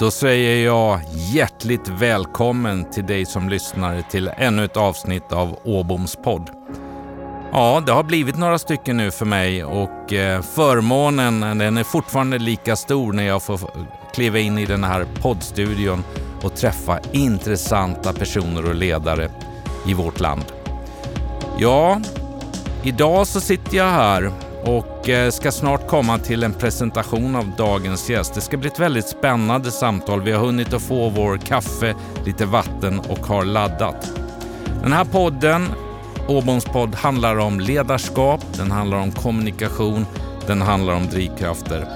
Då säger jag hjärtligt välkommen till dig som lyssnar till ännu ett avsnitt av Åboms podd. Ja, det har blivit några stycken nu för mig och eh, förmånen den är fortfarande lika stor när jag får kliva in i den här poddstudion och träffa intressanta personer och ledare i vårt land. Ja, idag så sitter jag här och och ska snart komma till en presentation av dagens gäst. Det ska bli ett väldigt spännande samtal. Vi har hunnit att få vår kaffe, lite vatten och har laddat. Den här podden, Åboms podd, handlar om ledarskap, den handlar om kommunikation, den handlar om drivkrafter.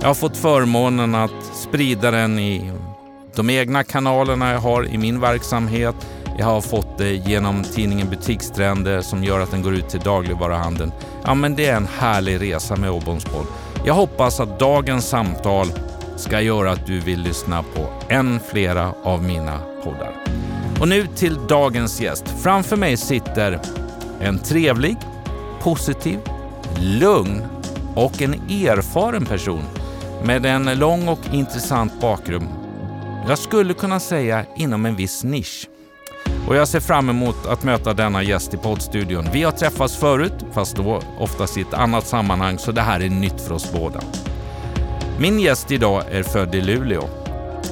Jag har fått förmånen att sprida den i de egna kanalerna jag har i min verksamhet. Jag har fått det genom tidningen Butikstrender som gör att den går ut till dagligvaruhandeln. Ja, men det är en härlig resa med Åboms. Jag hoppas att dagens samtal ska göra att du vill lyssna på än flera av mina poddar. Och nu till dagens gäst. Framför mig sitter en trevlig, positiv, lugn och en erfaren person med en lång och intressant bakgrund. Jag skulle kunna säga inom en viss nisch. Och jag ser fram emot att möta denna gäst i poddstudion. Vi har träffats förut, fast då oftast i ett annat sammanhang, så det här är nytt för oss båda. Min gäst idag är född i Luleå,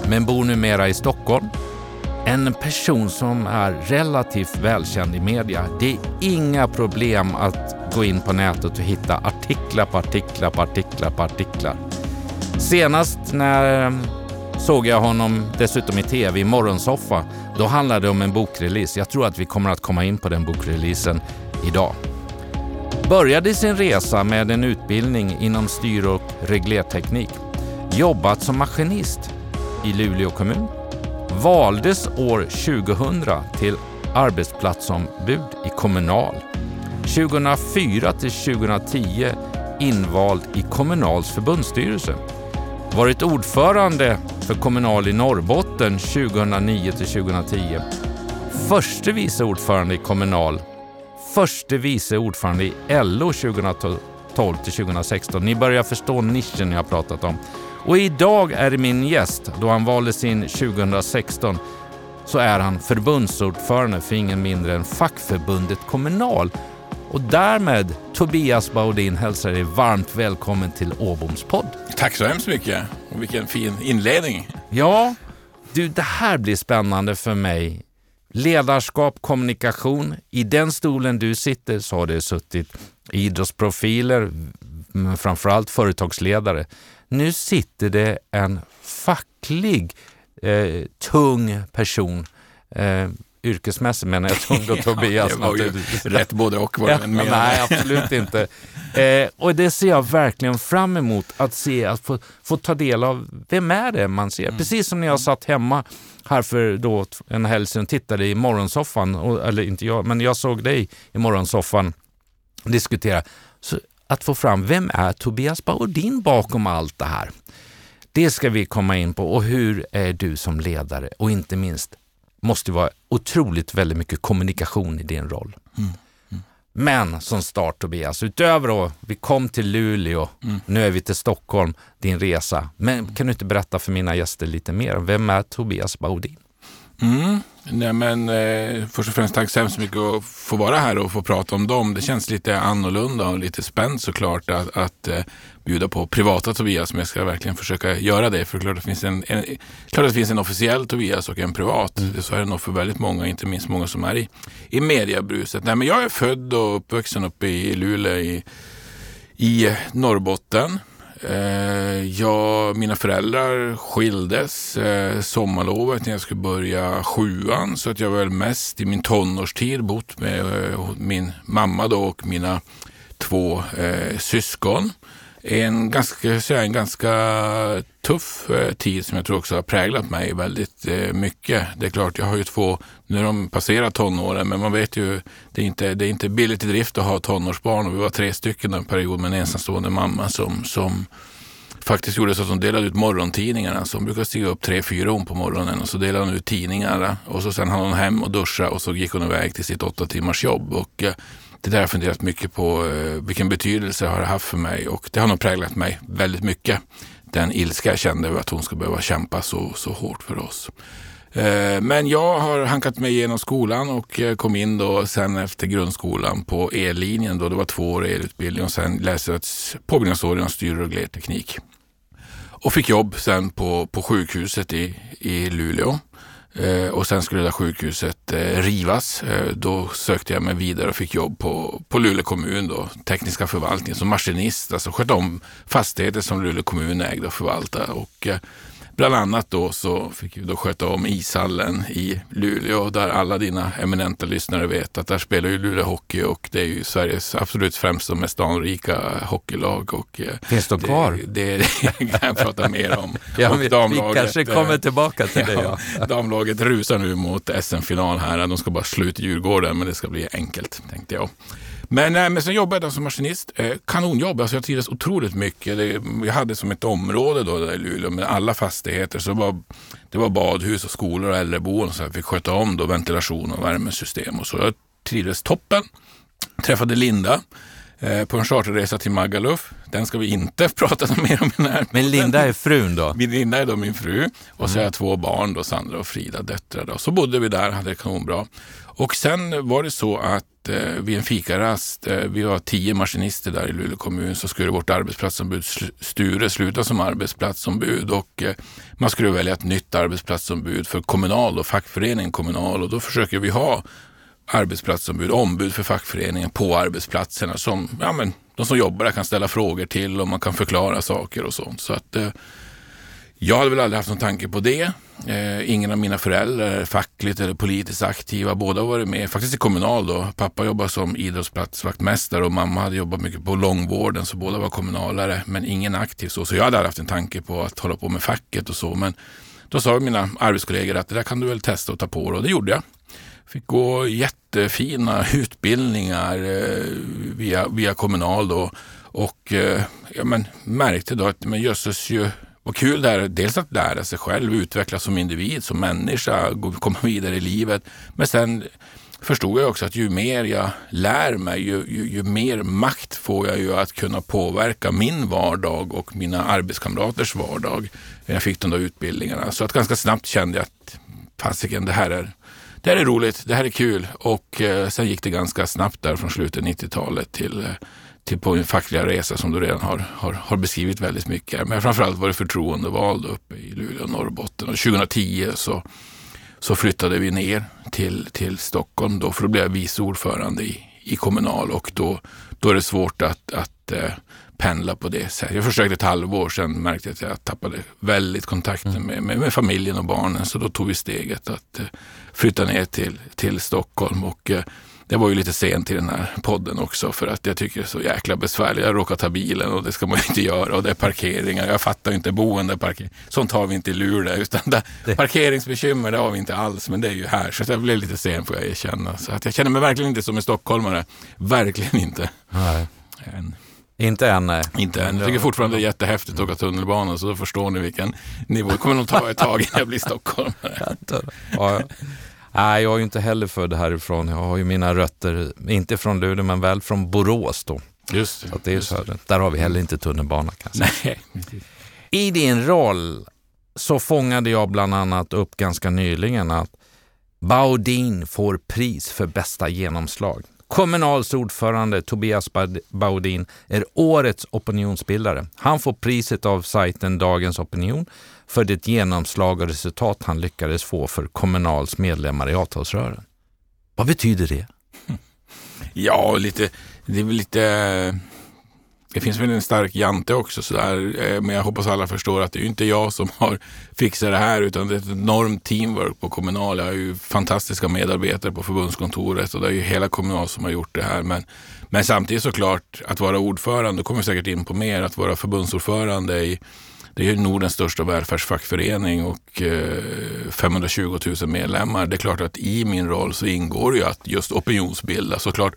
men bor numera i Stockholm. En person som är relativt välkänd i media. Det är inga problem att gå in på nätet och hitta artiklar på artiklar på artiklar på artiklar. Senast när eh, såg jag honom dessutom i tv i Morgonsoffa. Då handlade det om en bokrelease. Jag tror att vi kommer att komma in på den bokreleasen idag. Började sin resa med en utbildning inom styr och reglerteknik. Jobbat som maskinist i Luleå kommun. Valdes år 2000 till arbetsplatsombud i Kommunal. 2004 till 2010 invald i Kommunals förbundsstyrelse. Varit ordförande för Kommunal i Norrbotten 2009 till 2010. Förste vice ordförande i Kommunal. Förste vice ordförande i LO 2012 till 2016. Ni börjar förstå nischen jag har pratat om. Och idag är min gäst, då han valdes in 2016, så är han förbundsordförande för ingen mindre än fackförbundet Kommunal. Och därmed, Tobias Baudin hälsar dig varmt välkommen till Åboms podd. Tack så hemskt mycket och vilken fin inledning. Ja, du, det här blir spännande för mig. Ledarskap, kommunikation. I den stolen du sitter så har det suttit idrottsprofiler, framförallt företagsledare. Nu sitter det en facklig, eh, tung person eh, yrkesmässigt menar jag tung då Tobias. det var ju rätt både och var det Nej, absolut inte. Eh, och det ser jag verkligen fram emot att se, att få, få ta del av vem är det man ser. Mm. Precis som när jag satt hemma här för då en helg sedan och tittade i morgonsoffan, och, eller inte jag, men jag såg dig i morgonsoffan diskutera. Så att få fram, vem är Tobias Baudin bakom allt det här? Det ska vi komma in på och hur är du som ledare och inte minst måste vara otroligt väldigt mycket kommunikation i din roll. Mm. Mm. Men som start Tobias, utöver då, vi kom till Luleå, mm. nu är vi till Stockholm, din resa. Men kan du inte berätta för mina gäster lite mer? Vem är Tobias Baudin? Mm. Nej, men, eh, först och främst tack så hemskt mycket att få vara här och få prata om dem. Det känns lite annorlunda och lite spänt såklart att, att eh, bjuda på privata Tobias, men jag ska verkligen försöka göra det. För klart, det finns en, en, klart att det finns en officiell Tobias och en privat. Mm. Så är det nog för väldigt många, inte minst många som är i, i mediebruset. Nej, men jag är född och uppvuxen uppe i Luleå i, i Norrbotten. Eh, jag, mina föräldrar skildes eh, sommarlovet när jag skulle börja sjuan så att jag väl mest i min tonårstid bott med eh, min mamma då och mina två eh, syskon. En ganska, säga, en ganska tuff eh, tid som jag tror också har präglat mig väldigt eh, mycket. Det är klart, jag har ju två, nu har de passerat tonåren, men man vet ju, det är inte, det är inte billigt i drift att ha tonårsbarn och vi var tre stycken en period med en ensamstående mamma som, som faktiskt gjorde så att hon delade ut morgontidningarna. Så hon brukade stiga upp tre, fyra om på morgonen och så delade hon ut tidningarna och så sen hann hon hem och duscha och så gick hon iväg till sitt åtta timmars jobb. Och, eh, det där har jag funderat mycket på, eh, vilken betydelse har det haft för mig och det har nog präglat mig väldigt mycket den ilska jag kände över att hon ska behöva kämpa så, så hårt för oss. Eh, men jag har hankat mig igenom skolan och eh, kom in då sen efter grundskolan på ellinjen då det var två år elutbildning och sen läste jag ett påbyggnadsår inom styr och reglerteknik. Och fick jobb sen på, på sjukhuset i, i Luleå. Eh, och sen skulle det där sjukhuset eh, rivas. Eh, då sökte jag mig vidare och fick jobb på, på Luleå kommun, då, tekniska förvaltningen som maskinist. Alltså sköt om fastigheter som Luleå kommun ägde och förvaltade. Och, eh, Bland annat då så fick vi då sköta om ishallen i Luleå där alla dina eminenta lyssnare vet att där spelar ju Luleå Hockey och det är ju Sveriges absolut främsta och mest anrika hockeylag. Och eh, Finns de kvar? Det, det kan jag prata mer om. ja, och damlaget, vi kanske kommer eh, tillbaka till ja, det. Ja. Damlaget rusar nu mot SM-final här. De ska bara sluta Djurgården men det ska bli enkelt tänkte jag. Men, äh, men sen jobbade jag som maskinist. Eh, kanonjobb, alltså jag trivdes otroligt mycket. Det, jag hade som ett område då där i Luleå med alla fastigheter. Så det var, det var badhus och skolor och äldreboenden så jag fick sköta om då ventilation och värmesystem och så. Jag trivdes toppen. Träffade Linda eh, på en charterresa till Magaluf. Den ska vi inte prata mer om i den här Men Linda är frun då? Min Linda är då min fru och så har jag mm. två barn, då, Sandra och Frida, döttrar. Då. Så bodde vi där, hade det kanonbra. Och sen var det så att eh, vid en fikarast, eh, vi var tio maskinister där i Luleå kommun, så skulle vårt arbetsplatsombud Sture sluta som arbetsplatsombud och eh, man skulle välja ett nytt arbetsplatsombud för Kommunal och fackföreningen Kommunal och då försöker vi ha arbetsplatsombud, ombud för fackföreningen på arbetsplatserna som ja, men, de som jobbar där kan ställa frågor till och man kan förklara saker och sånt. Så att, eh, jag hade väl aldrig haft någon tanke på det. Eh, ingen av mina föräldrar är fackligt eller politiskt aktiva. Båda har varit med, faktiskt i Kommunal då. Pappa jobbade som idrottsplatsvaktmästare och mamma hade jobbat mycket på långvården så båda var kommunalare men ingen aktiv så. Så jag hade aldrig haft en tanke på att hålla på med facket och så. Men då sa mina arbetskollegor att det där kan du väl testa och ta på dig och det gjorde jag. Fick gå jättefina utbildningar eh, via, via Kommunal då och eh, ja, men märkte då att men jösses ju vad kul det är, dels att lära sig själv, utvecklas som individ, som människa, komma vidare i livet. Men sen förstod jag också att ju mer jag lär mig, ju, ju, ju, mer makt får jag ju att kunna påverka min vardag och mina arbetskamraters vardag. Jag fick de där utbildningarna. Så att ganska snabbt kände jag att fasiken, det här är det här är roligt, det här är kul och eh, sen gick det ganska snabbt där från slutet 90-talet till eh, till på min fackliga resa som du redan har, har, har beskrivit väldigt mycket. Men framförallt var det förtroendevald uppe i Luleå, och Norrbotten. Och 2010 så, så flyttade vi ner till, till Stockholm då, för då blev jag vice ordförande i, i Kommunal och då, då är det svårt att, att eh, pendla på det sättet. Jag försökte ett halvår, sen märkte jag att jag tappade väldigt kontakten mm. med, med, med, familjen och barnen. Så då tog vi steget att eh, flytta ner till, till Stockholm. Och, eh, det var ju lite sent i den här podden också för att jag tycker det är så jäkla besvärligt. Jag råkar ta bilen och det ska man ju inte göra och det är parkeringar. Jag fattar inte boendeparkering. Sånt har vi inte i Luleå utan det, parkeringsbekymmer det har vi inte alls men det är ju här. Så jag blev lite sen får jag erkänna. Så att jag känner mig verkligen inte som en stockholmare. Verkligen inte. Nej. Än. Inte än nej. Inte än. Jag tycker fortfarande det är jättehäftigt att åka tunnelbana så då förstår ni vilken nivå. Det kommer nog ta ett tag innan jag blir stockholmare. ja. Nej, jag är ju inte heller född härifrån. Jag har ju mina rötter, inte från Luleå, men väl från Borås då. Just det. Så det är just söder. Där har vi heller inte tunnelbana kan jag säga. Nej. I din roll så fångade jag bland annat upp ganska nyligen att Baudin får pris för bästa genomslag. Kommunals ordförande Tobias Baudin är årets opinionsbildare. Han får priset av sajten Dagens Opinion för det genomslag och resultat han lyckades få för Kommunals medlemmar i avtalsrören. Vad betyder det? Ja, lite, det är väl lite... Det finns väl en stark jante också sådär. Eh, men jag hoppas alla förstår att det är inte jag som har fixat det här utan det är ett enormt teamwork på Kommunal. Jag har ju fantastiska medarbetare på förbundskontoret och det är ju hela Kommunal som har gjort det här. Men, men samtidigt såklart att vara ordförande, då kommer vi säkert in på mer, att vara förbundsordförande i det är Nordens största välfärdsfackförening och eh, 520 000 medlemmar. Det är klart att i min roll så ingår ju att just opinionsbilda. Såklart,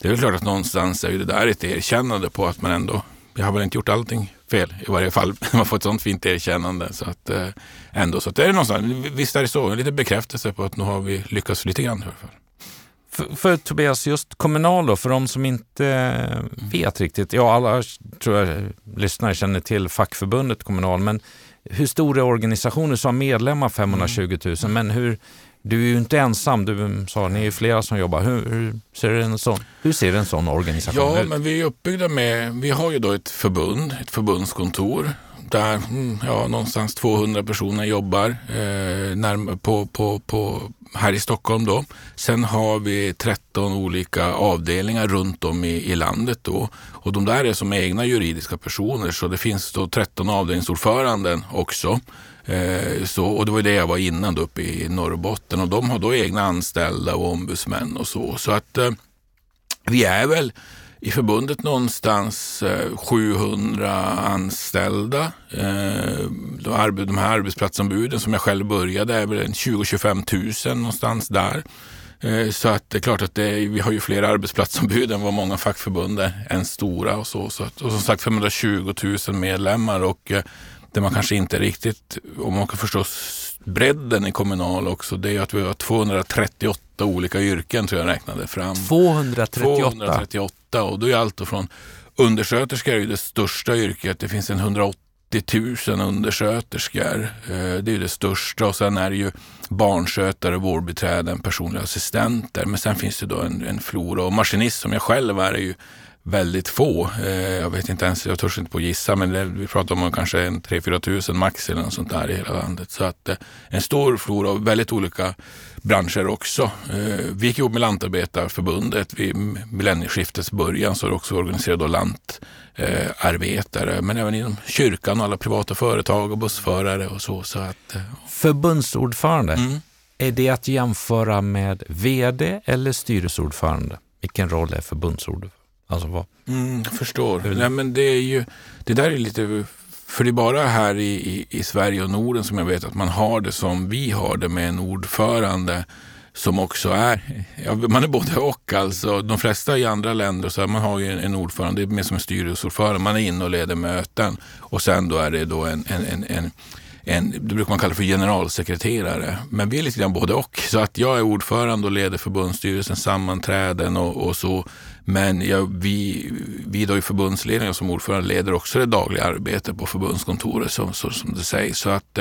det är väl klart att någonstans är det där ett erkännande på att man ändå, jag har väl inte gjort allting fel i varje fall. Man får ett sånt fint erkännande. Så att, eh, ändå, så att det är någonstans, visst är det så, en liten bekräftelse på att nu har vi lyckats lite grann i alla fall. För, för Tobias, just Kommunal då, för de som inte vet riktigt. Ja, alla tror jag lyssnare känner till fackförbundet Kommunal, men hur stor är organisationen? Du sa medlemmar 520 000, mm. men hur, du är ju inte ensam, du sa ni är flera som jobbar. Hur, hur, ser, en sån, hur ser en sån organisation ja, ut? Ja, men vi är uppbyggda med, vi har ju då ett förbund, ett förbundskontor där mm, ja, någonstans 200 personer jobbar eh, närmare på, på, på, här i Stockholm. Då. Sen har vi 13 olika avdelningar runt om i, i landet. Då. Och de där är som egna juridiska personer så det finns då 13 avdelningsordföranden också. Eh, så, och det var det jag var innan då, uppe i Norrbotten och de har då egna anställda och ombudsmän och så. Så att eh, vi är väl i förbundet någonstans 700 eh, anställda. Eh, de här arbetsplatsombuden som jag själv började är väl 20-25 000 någonstans där. Eh, så att det är klart att det, vi har ju fler arbetsplatsombud än vad många fackförbund är, än stora och så. så att, och som sagt 520 000 medlemmar och det man kanske inte riktigt, om man kan förstå bredden i Kommunal också, det är att vi har 238 olika yrken tror jag räknade fram. 238? 238 och då är allt från undersköterska är ju det största yrket. Det finns en 180 000 undersköterskor. Eh, det är det största och sen är det ju barnskötare, vårdbiträden, personliga assistenter. Men sen finns det då en, en flora och maskinist som jag själv är, är ju väldigt få. Eh, jag vet inte ens, jag törs inte på att gissa, men det, vi pratar om kanske 3-4 tusen max eller något sånt där i hela landet. Så att eh, en stor flora och väldigt olika branscher också. Eh, vi gick ihop med Lantarbetarförbundet vid millennieskiftets början så också organiserade lantarbetare, men även inom kyrkan och alla privata företag och bussförare och så. så att, Förbundsordförande, mm. är det att jämföra med vd eller styrelseordförande? Vilken roll är förbundsordförande? Alltså vad? Mm, jag förstår. Nej, men det, är ju, det där är lite... För det är bara här i, i, i, Sverige och Norden som jag vet att man har det som vi har det med en ordförande som också är, ja, man är både och alltså. De flesta i andra länder så här, man har ju en, en ordförande, det är mer som en styrelseordförande. Man är inne och leder möten och sen då är det då en, en, en, en en, det brukar man kalla för generalsekreterare. Men vi är lite grann både och. Så att jag är ordförande och leder förbundsstyrelsens sammanträden och, och så. Men ja, vi, vi då i förbundsledningen som ordförande leder också det dagliga arbetet på förbundskontoret som, så, som det sägs. Så att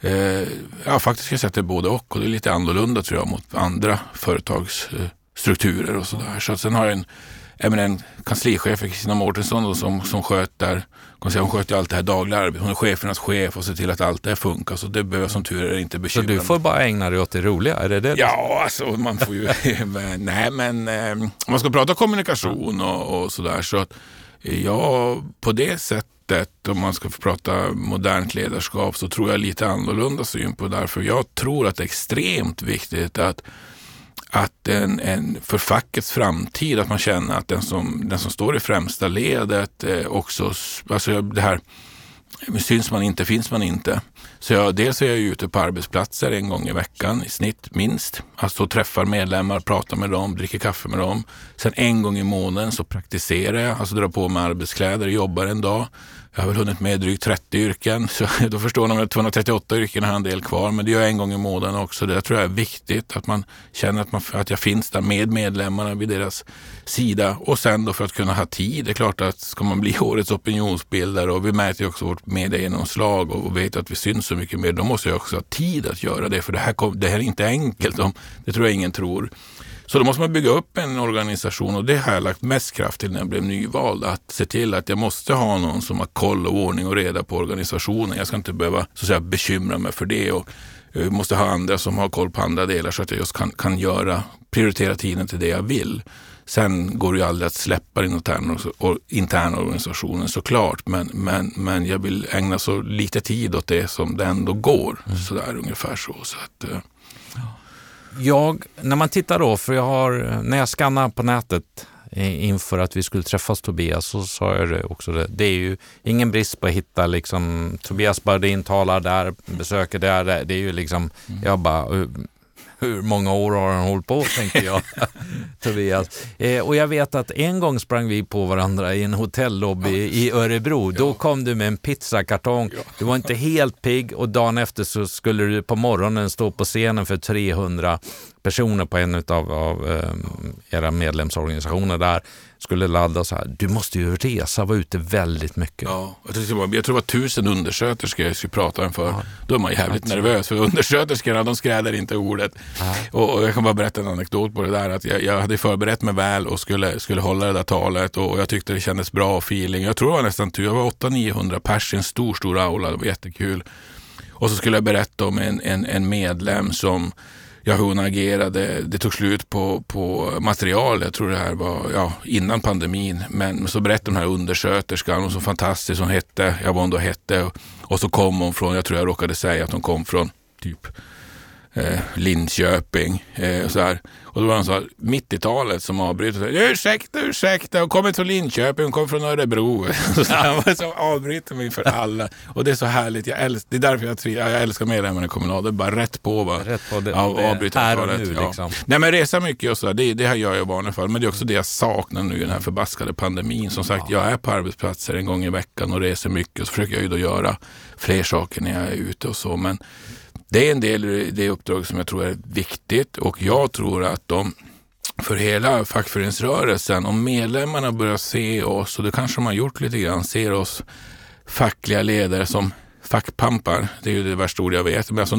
eh, ja, faktiskt kan jag säga att det är både och och det är lite annorlunda tror jag mot andra företagsstrukturer och sådär. Så att sen har jag en även en kanslichef, Kristina Mårtensson, som, som sköter hon sköter allt det här dagliga arbetet. Hon är chefernas chef och ser till att allt det här funkar. Så det behöver jag som tur är inte bekymra Så du får bara ägna dig åt det roliga? Är det det? Ja, alltså man får ju... nej, men eh, om man ska prata kommunikation och, och sådär så att ja, på det sättet om man ska prata modernt ledarskap så tror jag lite annorlunda syn på det. Därför jag tror att det är extremt viktigt att att en, en, för fackets framtid, att man känner att den som, den som står i främsta ledet eh, också, alltså det här syns man inte, finns man inte. Så jag, dels är jag ute på arbetsplatser en gång i veckan i snitt minst. Alltså träffar medlemmar, pratar med dem, dricker kaffe med dem. Sen en gång i månaden så praktiserar jag, alltså drar på mig arbetskläder, jobbar en dag. Jag har väl hunnit med drygt 30 yrken, så då förstår ni att 238 yrken har en del kvar, men det gör jag en gång i månaden också. Det tror jag är viktigt, att man känner att, man, att jag finns där med medlemmarna vid deras sida. Och sen då för att kunna ha tid, det är klart att ska man bli årets opinionsbildare och vi mäter ju också vårt mediegenomslag och vet att vi syns så mycket mer, då måste jag också ha tid att göra det, för det här, det här är inte enkelt. Det tror jag ingen tror. Så då måste man bygga upp en organisation och det har jag lagt mest kraft till när jag blev nyvald. Att se till att jag måste ha någon som har koll och ordning och reda på organisationen. Jag ska inte behöva så att säga, bekymra mig för det. Och jag måste ha andra som har koll på andra delar så att jag just kan, kan göra, prioritera tiden till det jag vill. Sen går det ju aldrig att släppa den interna, interna organisationen såklart, men, men, men jag vill ägna så lite tid åt det som det ändå går. Mm. Sådär ungefär så. så att, eh, jag, när man tittar då, för jag har, när jag skannar på nätet inför att vi skulle träffas Tobias så sa jag det också. Det, det är ju ingen brist på att hitta liksom Tobias Bardin talar där, besöker där. Det är ju liksom, mm. jag bara hur många år har han hållit på, tänker jag. Tobias. Eh, och jag vet att en gång sprang vi på varandra i en hotellobby ja. i Örebro. Då ja. kom du med en pizzakartong. Ja. Du var inte helt pigg och dagen efter så skulle du på morgonen stå på scenen för 300 personer på en av, av um, era medlemsorganisationer där skulle ladda så här. Du måste ju resa, vara ute väldigt mycket. Ja, jag tror, jag tror det var tusen undersköterskor jag skulle prata inför. Ja. Då är man jävligt nervös för undersköterskorna de skräder inte ordet. Och, och, jag kan bara berätta en anekdot på det där. Att jag, jag, hade förberett mig väl och skulle, skulle hålla det där talet och jag tyckte det kändes bra feeling. Jag tror det var nästan jag var 800-900 pers i en stor, stor aula. Det var jättekul. Och så skulle jag berätta om en, en, en medlem som ja, hon agerade. Det tog slut på, på material. Jag tror det här var ja, innan pandemin. Men så berättade den här undersköterskan, hon så fantastisk hon hette, ja vad hon då hette. Och, och så kom hon från, jag tror jag råkade säga att hon kom från typ eh, Linköping. Eh, så här. Och då var han så här, mitt i talet som avbryter. Ursäkta, ursäkta, hon kommer från Linköping, hon kommer från Örebro. så han var så avbryter mig för alla. Och det är så härligt. Jag älsk, det är därför jag, tri, jag älskar medlemmarna i Kommunal. Det är bara rätt på. Bara. Rätt på det, ja, avbryta här och nu ja. liksom. Nej men resa mycket och så där, det, det här gör jag i vanliga fall. Men det är också det jag saknar nu i den här förbaskade pandemin. Som sagt, ja. jag är på arbetsplatser en gång i veckan och reser mycket. Och så försöker jag ju då göra fler saker när jag är ute och så. Men det är en del i det uppdraget som jag tror är viktigt och jag tror att de för hela fackföreningsrörelsen, om medlemmarna börjar se oss, och det kanske de har gjort lite grann, ser oss fackliga ledare som fackpampar. Det är ju det värsta ord jag vet. Men alltså,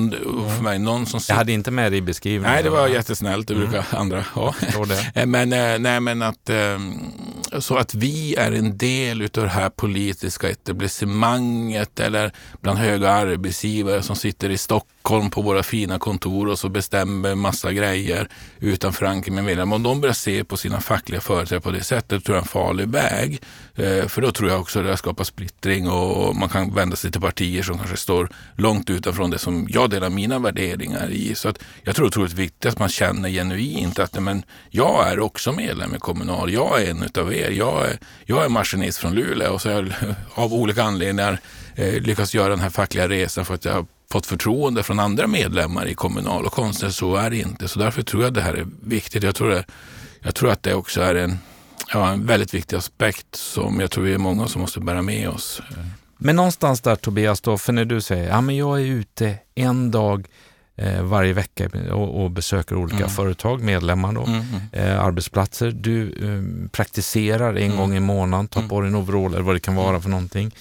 för mig, någon som... Jag hade inte med det i beskrivningen. Nej, det var jättesnällt. Det brukar mm. andra ha. Eh, men, eh, nej, men att, ehm, så att vi är en del av det här politiska etablissemanget eller bland höga arbetsgivare som sitter i Stockholm på våra fina kontor och så bestämmer massa grejer utan förankring med medlemmar. Om de börjar se på sina fackliga företrädare på det sättet tror jag är en farlig väg. Eh, för då tror jag också att det skapar splittring och man kan vända sig till partier som kanske står långt utanför det som jag delar mina värderingar i. Så att jag tror det är otroligt viktigt att man känner genuint att men, jag är också medlem i Kommunal. Jag är en utav er. Jag är, jag är maskinist från Luleå och så har jag av olika anledningar eh, lyckats göra den här fackliga resan för att jag fått förtroende från andra medlemmar i Kommunal och konstigt så är det inte. Så därför tror jag det här är viktigt. Jag tror, det, jag tror att det också är en ja, en väldigt viktig aspekt som jag tror vi är många som måste bära med oss. Men någonstans där Tobias, då, för när du säger att ja, jag är ute en dag eh, varje vecka och, och besöker olika mm. företag, medlemmar, då, mm. mm. eh, arbetsplatser. Du eh, praktiserar en mm. gång i månaden, tar mm. på dig en overall eller vad det kan vara för någonting.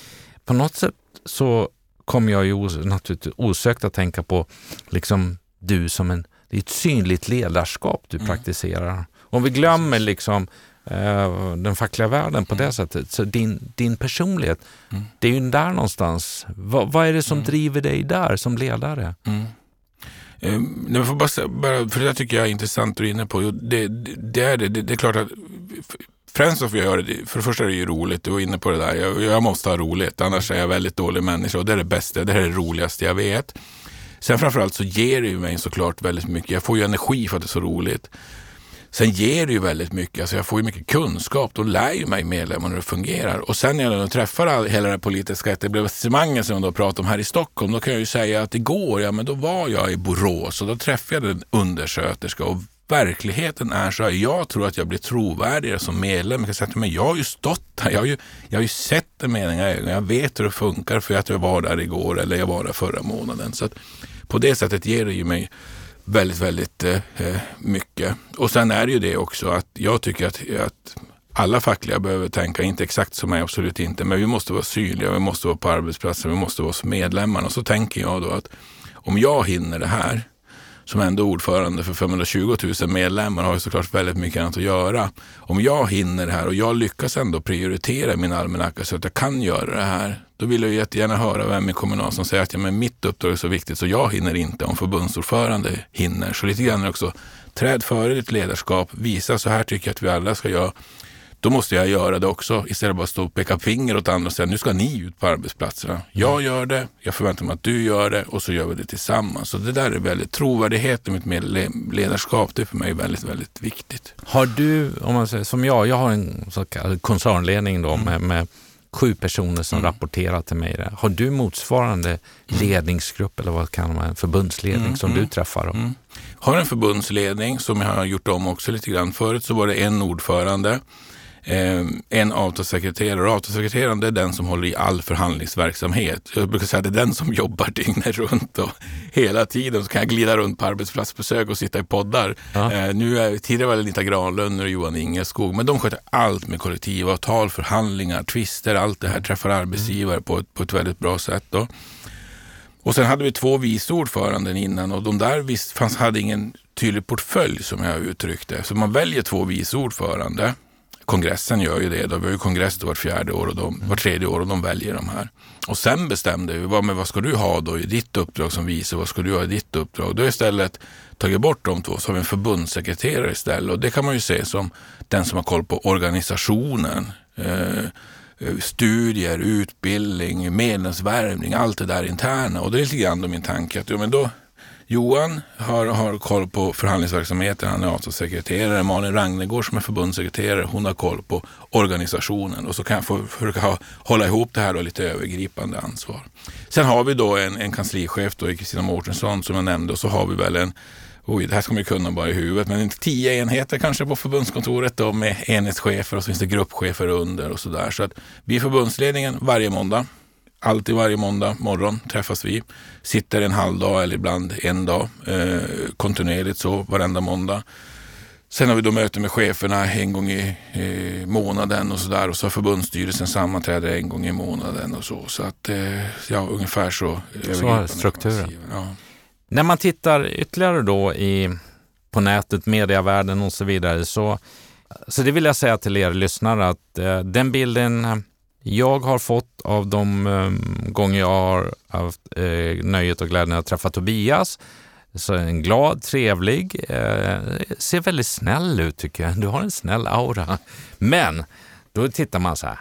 På något sätt så kommer jag ju os naturligtvis osökt att tänka på liksom du som en, det är ett synligt ledarskap du mm. praktiserar. Om vi glömmer liksom Eh, den fackliga världen på det mm. sättet. Så din, din personlighet, mm. det är ju där någonstans. Va, vad är det som mm. driver dig där som ledare? Mm. Um, får bara, bara, för det där tycker jag är intressant du är inne på. Det, det, det är det. det. det. är klart att främst varför jag göra det, för det första är det ju roligt, du var inne på det där. Jag, jag måste ha roligt, annars är jag väldigt dålig människa och det är det bästa, det här är det roligaste jag vet. Sen framförallt så ger det ju mig såklart väldigt mycket. Jag får ju energi för att det är så roligt. Sen ger det ju väldigt mycket, alltså jag får ju mycket kunskap, då lär ju mig medlemmarna hur det fungerar. Och sen när jag träffar all, hela det politiska etablissemanget som jag pratar om här i Stockholm, då kan jag ju säga att igår, ja men då var jag i Borås och då träffade jag en undersköterska och verkligheten är så här, jag tror att jag blir trovärdigare som medlem. Jag, kan säga, men jag har ju stått där, jag har ju, jag har ju sett det med egna ögon, jag vet hur det funkar för att jag var där igår eller jag var där förra månaden. Så att på det sättet ger det ju mig väldigt, väldigt eh, eh, mycket. Och sen är det ju det också att jag tycker att, att alla fackliga behöver tänka, inte exakt som mig, absolut inte, men vi måste vara synliga, vi måste vara på arbetsplatsen, vi måste vara hos medlemmarna. Och så tänker jag då att om jag hinner det här, som ändå är ordförande för 520 000 medlemmar har ju såklart väldigt mycket annat att göra. Om jag hinner det här och jag lyckas ändå prioritera min almanacka så att jag kan göra det här, då vill jag jättegärna höra vem i Kommunal som säger att ja, men mitt uppdrag är så viktigt så jag hinner inte om förbundsordförande hinner. Så lite grann också, träd före ditt ledarskap, visa så här tycker jag att vi alla ska göra då måste jag göra det också istället för att stå och peka finger åt andra och säga nu ska ni ut på arbetsplatserna. Jag mm. gör det, jag förväntar mig att du gör det och så gör vi det tillsammans. Så det där är väldigt, trovärdighet i mitt ledarskap, det är för mig väldigt, väldigt viktigt. Har du, om man säger som jag, jag har en så kallad koncernledning då mm. med, med sju personer som mm. rapporterar till mig. Har du motsvarande ledningsgrupp eller vad kan man förbundsledning mm, som mm, du träffar? Mm. Har en förbundsledning som jag har gjort om också lite grann. Förut så var det en ordförande en avtalssekreterare. Och avtalssekreteraren är den som håller i all förhandlingsverksamhet. Jag brukar säga att det är den som jobbar dygnet runt och hela tiden så kan jag glida runt på arbetsplatsbesök och sitta i poddar. Ja. Eh, nu är, tidigare var det Anita Granlund och Johan Ingeskog, men de sköter allt med kollektivavtal, förhandlingar, tvister, allt det här, träffar arbetsgivare på ett, på ett väldigt bra sätt. Då. Och sen hade vi två vice ordföranden innan och de där visst, fanns, hade ingen tydlig portfölj som jag uttryckte. Så man väljer två vice ordförande kongressen gör ju det. Då. Vi har ju kongress då vart fjärde år och de, var tredje år och de väljer de här. Och sen bestämde vi, vad, men vad ska du ha då i ditt uppdrag som vice? Vad ska du ha i ditt uppdrag? Då har istället tagit bort de två, så har vi en förbundssekreterare istället. Och det kan man ju se som den som har koll på organisationen. Eh, eh studier, utbildning, medlemsvärvning, allt det där interna. Och det är lite grann då min tanke att ja, men då, Johan har, har koll på förhandlingsverksamheten, han är avtalssekreterare. Malin Ragnegård som är förbundssekreterare, hon har koll på organisationen. Och så kan jag få försöka ha, hålla ihop det här och lite övergripande ansvar. Sen har vi då en, en kanslichef, då, Kristina Mårtensson som jag nämnde, och så har vi väl en Oj, det här ska man ju kunna bara i huvudet, men tio enheter kanske på förbundskontoret då med enhetschefer och så finns det gruppchefer under och sådär. Så att vi är förbundsledningen varje måndag alltid varje måndag morgon träffas vi. Sitter en halv dag eller ibland en dag eh, kontinuerligt så varenda måndag. Sen har vi då möte med cheferna en gång i eh, månaden och så där och så har förbundsstyrelsen sammanträder en gång i månaden och så. Så att eh, ja, ungefär så. Så är strukturen. Ja. När man tittar ytterligare då i, på nätet, medievärlden och så vidare så, så det vill jag säga till er lyssnare att eh, den bilden jag har fått av de um, gånger jag har haft eh, nöjet och glädjen att träffa Tobias, så en glad, trevlig, eh, ser väldigt snäll ut tycker jag. Du har en snäll aura. Men då tittar man så här.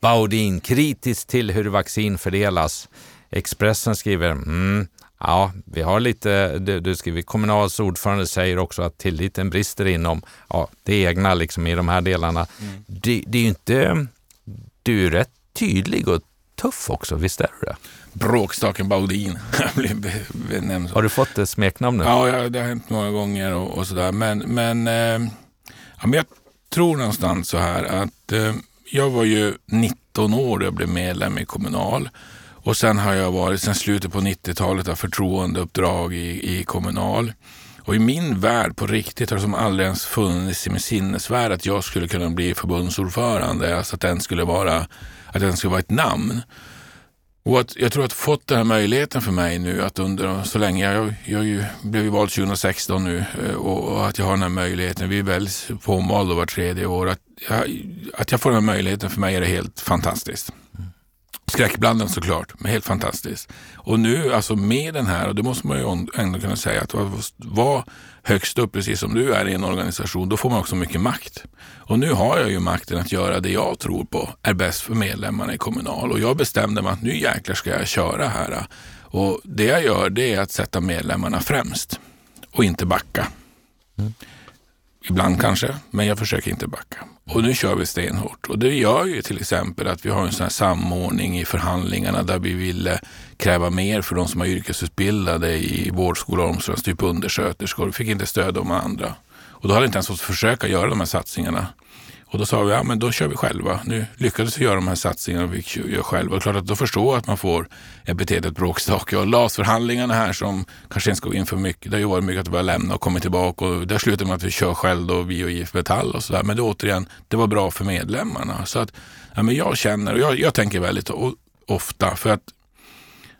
Baudin kritiskt till hur vaccin fördelas. Expressen skriver, mm, ja, vi har lite, du, du skriver, Kommunals ordförande säger också att tilliten brister inom ja, det egna liksom i de här delarna. Mm. Det, det är ju inte du är rätt tydlig och tuff också, visst är du det? Bråkstaken Baudin. Har du fått det smeknamnet? Ja, det har hänt några gånger och, och sådär. Men, men, eh, ja, men jag tror någonstans så här att eh, jag var ju 19 år då jag blev medlem i Kommunal. Och sen har jag varit, sen slutet på 90-talet, av förtroendeuppdrag i, i Kommunal. Och i min värld på riktigt har det som aldrig ens funnits i min sinnesvärld att jag skulle kunna bli förbundsordförande. Alltså att den skulle vara, att den skulle vara ett namn. Och att jag tror att fått den här möjligheten för mig nu att under så länge, jag, jag ju, blev ju vald 2016 nu eh, och, och, att jag har den här möjligheten, vi väljs på omval var tredje år, att jag, att jag får den här möjligheten för mig är det helt fantastiskt. Skräckblandad såklart, men helt fantastiskt. Och nu alltså med den här, och det måste man ju ändå kunna säga, att vara högst upp, precis som du är i en organisation, då får man också mycket makt. Och nu har jag ju makten att göra det jag tror på är bäst för medlemmarna i Kommunal. Och jag bestämde mig att nu jäklar ska jag köra här. Och det jag gör det är att sätta medlemmarna främst och inte backa. Mm. Ibland kanske, men jag försöker inte backa. Och nu kör vi stenhårt. Och det gör ju till exempel att vi har en sån här samordning i förhandlingarna där vi ville kräva mer för de som är yrkesutbildade i vårdskola och omsorg, typ undersköterskor. Vi fick inte stöd av andra. Och då hade inte ens fått försöka göra de här satsningarna. Och då sa vi, ja men då kör vi själva. Nu lyckades vi göra de här satsningarna och vi gör själva. Och klart att då förstår jag att man får epitetet bråkstake. Och LAS-förhandlingarna här som kanske inte ska gå in för mycket. Det har ju varit mycket att vi har lämnat och kommit tillbaka. Och där slutar med att vi kör själv då, vi och IF Metall och sådär. Men det återigen, det var bra för medlemmarna. Så att, ja, men jag känner, och jag, jag tänker väldigt ofta, för att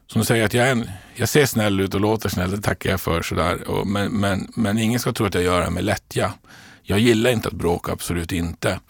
som du säger, att jag, en, jag ser snäll ut och låter snäll, det tackar jag för. Sådär. Och, men, men, men ingen ska tro att jag gör det med lättja. Jag gillar inte att bråka, absolut inte.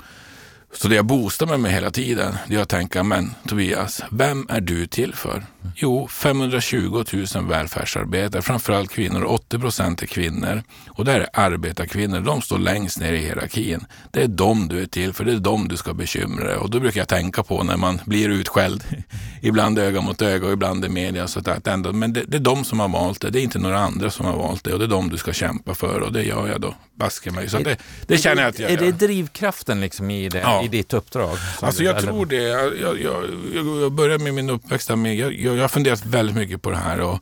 Så det jag boostar mig med hela tiden, det är att tänka, men Tobias, vem är du till för? Jo, 520 000 välfärdsarbetare, framförallt kvinnor. 80 procent är kvinnor. Och det är arbetarkvinnor. De står längst ner i hierarkin. Det är dem du är till för. Det är dem du ska bekymra dig. Och då brukar jag tänka på när man blir utskälld. ibland öga mot öga och ibland i media. Så att ändå, men det, det, är de som har valt det. Det är inte några andra som har valt det. Och det är de du ska kämpa för. Och det gör jag då. Baske mig. Så det, det känner jag att jag Är det drivkraften liksom i det? Ja i ditt uppdrag? Alltså jag tror det. Jag, jag, jag, jag började med min uppväxt med, jag, jag, har funderat väldigt mycket på det här. Och,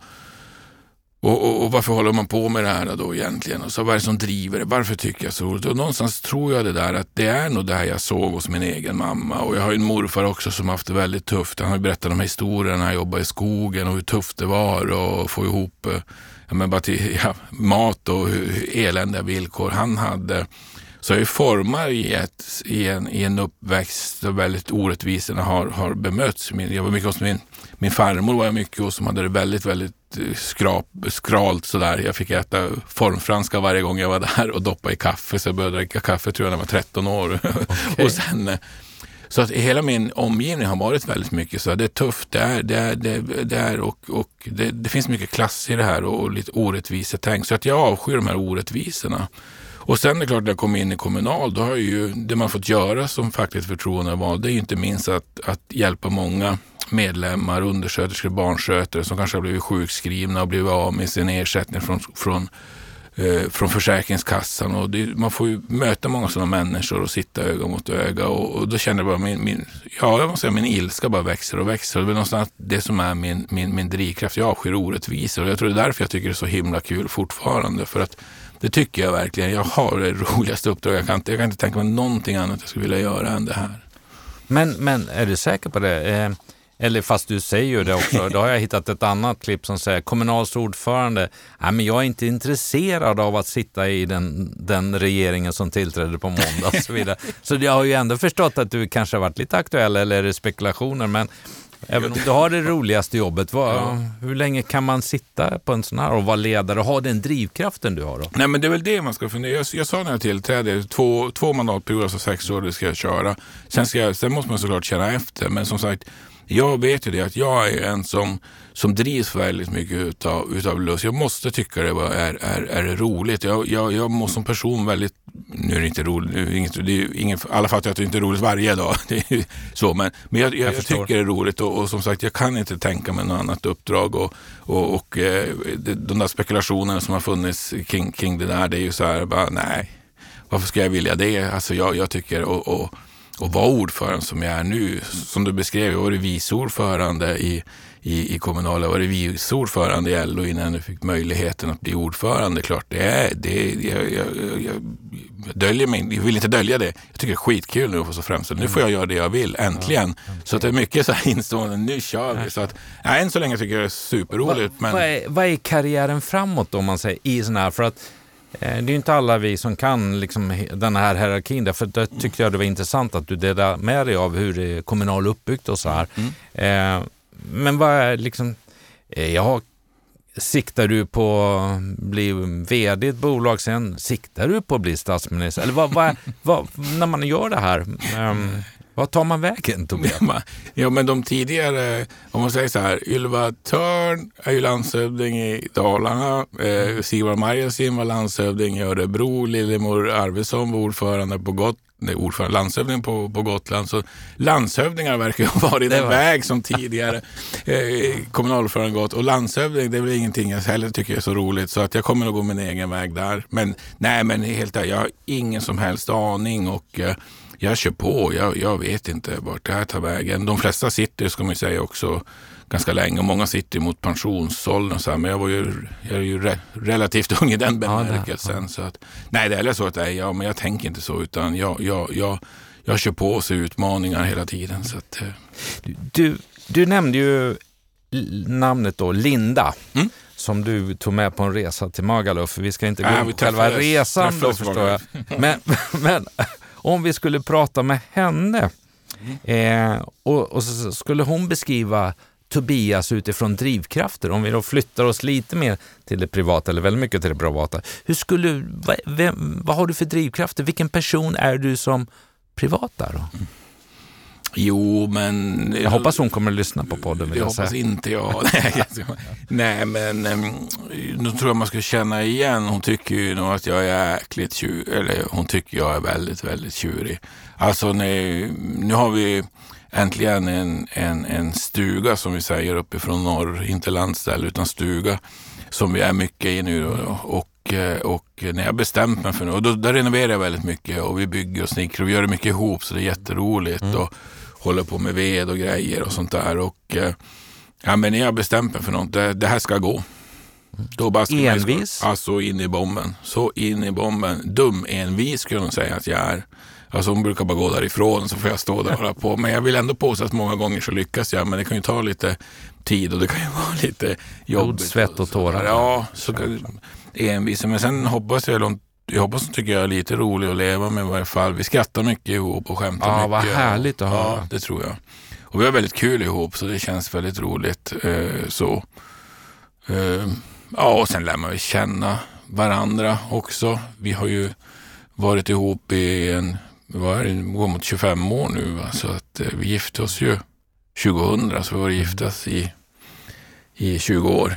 och, och, och, varför håller man på med det här då egentligen? Och så vad är det som driver det? Varför tycker jag så roligt? Och någonstans tror jag det där att det är nog det här jag såg hos min egen mamma. Och jag har en morfar också som haft det väldigt tufft. Han har berättat de här historierna när han jobbade i skogen och hur tufft det var att få ihop eh, ja, men bara till, ja, mat och hur eländiga villkor han hade. Så jag är formad i, ett, i, en, i en uppväxt där väldigt orättvisorna har, har bemötts. Jag var mycket hos min, min farmor var jag mycket hos som hade det väldigt, väldigt eh, skrap, skralt sådär. Jag fick äta formfranska varje gång jag var där och doppa i kaffe. Så jag började dricka kaffe tror jag när jag var 13 år. Okay. och sen, eh, så att hela min omgivning har varit väldigt mycket så. Det är tufft, det är, det är, det, det är och, och det, det, finns mycket klass i det här och lite orättvisetänk. Så att jag avskyr de här orättvisorna. Och sen är det klart, när jag kom in i Kommunal, då har ju det man fått göra som fackligt förtroendevald, det är ju inte minst att, att hjälpa många medlemmar, undersköterskor, barnskötare som kanske har blivit sjukskrivna och blivit av med sin ersättning från, från, eh, från Försäkringskassan. Och det, man får ju möta många sådana människor och sitta öga mot öga. Och, och då känner jag bara min, min, ja, jag måste säga, min ilska bara växer och växer. Och det är någonstans det som är min, min, min drivkraft. Jag avskyr orättvisor och jag tror det är därför jag tycker det är så himla kul fortfarande. För att det tycker jag verkligen. Jag har det roligaste uppdraget. Jag kan inte, jag kan inte tänka mig någonting annat jag skulle vilja göra än det här. Men, men är du säker på det? Eh, eller fast du säger ju det också. Då har jag hittat ett annat klipp som säger Kommunals ordförande, nej men jag är inte intresserad av att sitta i den, den regeringen som tillträdde på måndag och så vidare. Så jag har ju ändå förstått att du kanske har varit lite aktuell eller är det spekulationer. Men Även om du har det roligaste jobbet, vad, ja. hur länge kan man sitta på en sån här och vara ledare och ha den drivkraften du har? Då? Nej, men det är väl det man ska fundera. Jag, jag sa när jag tillträdde, två, två mandatperioder, alltså sex år, det ska jag köra. Sen, ska jag, sen måste man såklart känna efter, men som sagt, jag vet ju det att jag är en som, som drivs väldigt mycket utav, utav lust. Jag måste tycka det är, är, är roligt. Jag, jag, jag måste som person väldigt, nu är det inte roligt, det är inget, det är ingen, alla fattar att det inte är roligt varje dag. Så, men men jag, jag, jag tycker det är roligt och, och, som sagt jag kan inte tänka mig något annat uppdrag. Och, och, och eh, de där spekulationerna som har funnits kring, kring det där, det är ju så här, bara nej, varför ska jag vilja det? Alltså jag, jag tycker, och, och och vara ordförande som jag är nu. Som du beskrev, jag var vice ordförande i, i, i kommunala, jag var vice ordförande i LO innan jag fick möjligheten att bli ordförande. Klart, det är, det, jag, jag, jag, döljer mig, jag vill inte dölja det. Jag tycker det är skitkul nu att få så framställd. Nu får jag göra det jag vill, äntligen. Så att det är mycket så här instående, nu kör vi. Så att, än så länge tycker jag det är superroligt. Men... vad, är, vad är karriären framåt om man säger, i sådana här, för att det är inte alla vi som kan liksom, den här hierarkin. Därför det tyckte jag det var intressant att du delade med dig av hur det är kommunal uppbyggt och så här. Mm. Eh, men vad är liksom, eh, jag Siktar du på att bli vd i ett bolag sen? Siktar du på att bli statsminister? Eller vad, vad, vad när man gör det här? Um, vad tar man vägen Tobias? Ja, men de tidigare, om man säger så här, Ylva Törn är ju landshövding i Dalarna. Eh, Sigvard Marjasin var landshövding i Örebro. Lillemor Arvidsson var ordförande på Gotland nej, ordförande, landshövding på, på Gotland. Så landshövdingar verkar ha varit en väg som tidigare eh, kommunalordförande gått. Och landshövding, det är väl ingenting jag heller tycker är så roligt. Så att jag kommer att gå min egen väg där. Men nej, men helt jag har ingen som helst aning. och eh, jag kör på. Jag, jag vet inte vart det här tar vägen. De flesta sitter, ska man säga också, ganska länge. Många sitter mot pensionsåldern. Så här, men jag, var ju, jag är ju re, relativt ung i den bemärkelsen. Ja, så att, nej, det är så att nej, ja, men jag tänker inte så. Utan jag, jag, jag, jag kör på och ser utmaningar hela tiden. Så att, eh. du, du nämnde ju namnet då, Linda. Mm som du tog med på en resa till Magaluf. Vi ska inte gå in på själva resan då förstår jag. Men, men om vi skulle prata med henne eh, och, och så skulle hon beskriva Tobias utifrån drivkrafter, om vi då flyttar oss lite mer till det privata, eller väldigt mycket till det privata. Hur skulle, vad, vem, vad har du för drivkrafter? Vilken person är du som privat där då? Jo, men... Jag hoppas hon kommer att lyssna på podden. Det jag hoppas säga. inte jag. Nej, men nu tror jag man ska känna igen. Hon tycker ju nog att jag är jäkligt tjurig. Eller hon tycker jag är väldigt, väldigt tjurig. Alltså, nu, nu har vi äntligen en, en, en stuga som vi säger uppifrån norr. Inte landställe utan stuga. Som vi är mycket i nu. Och och, eh, och när jag bestämt mig för något, då, då renoverar jag väldigt mycket och vi bygger och snickrar och vi gör det mycket ihop så det är jätteroligt. Mm. Och håller på med ved och grejer och sånt där. Och, eh, ja, men när jag bestämt mig för något, det, det här ska gå. Då bara envis? Alltså in i bomben. Så in i bomben. Dum envis skulle hon säga att jag är. Alltså hon brukar bara gå därifrån så får jag stå där och hålla på. Men jag vill ändå påstå att många gånger så lyckas jag. Men det kan ju ta lite tid och det kan ju vara lite jobbigt. Blod, svett och tårar. Ja, så envis. Men sen hoppas jag, jag hoppas att tycker jag är lite rolig att leva med i varje fall. Vi skrattar mycket ihop och skämtar ja, mycket. Vad härligt att höra. Ja, det tror jag. Och vi har väldigt kul ihop så det känns väldigt roligt. Eh, så. Eh, ja, och sen lär man ju känna varandra också. Vi har ju varit ihop i en vad är det, går mot 25 år nu. Va? Så att eh, vi gifte oss ju 2000, så vi har varit gifta i, i 20 år.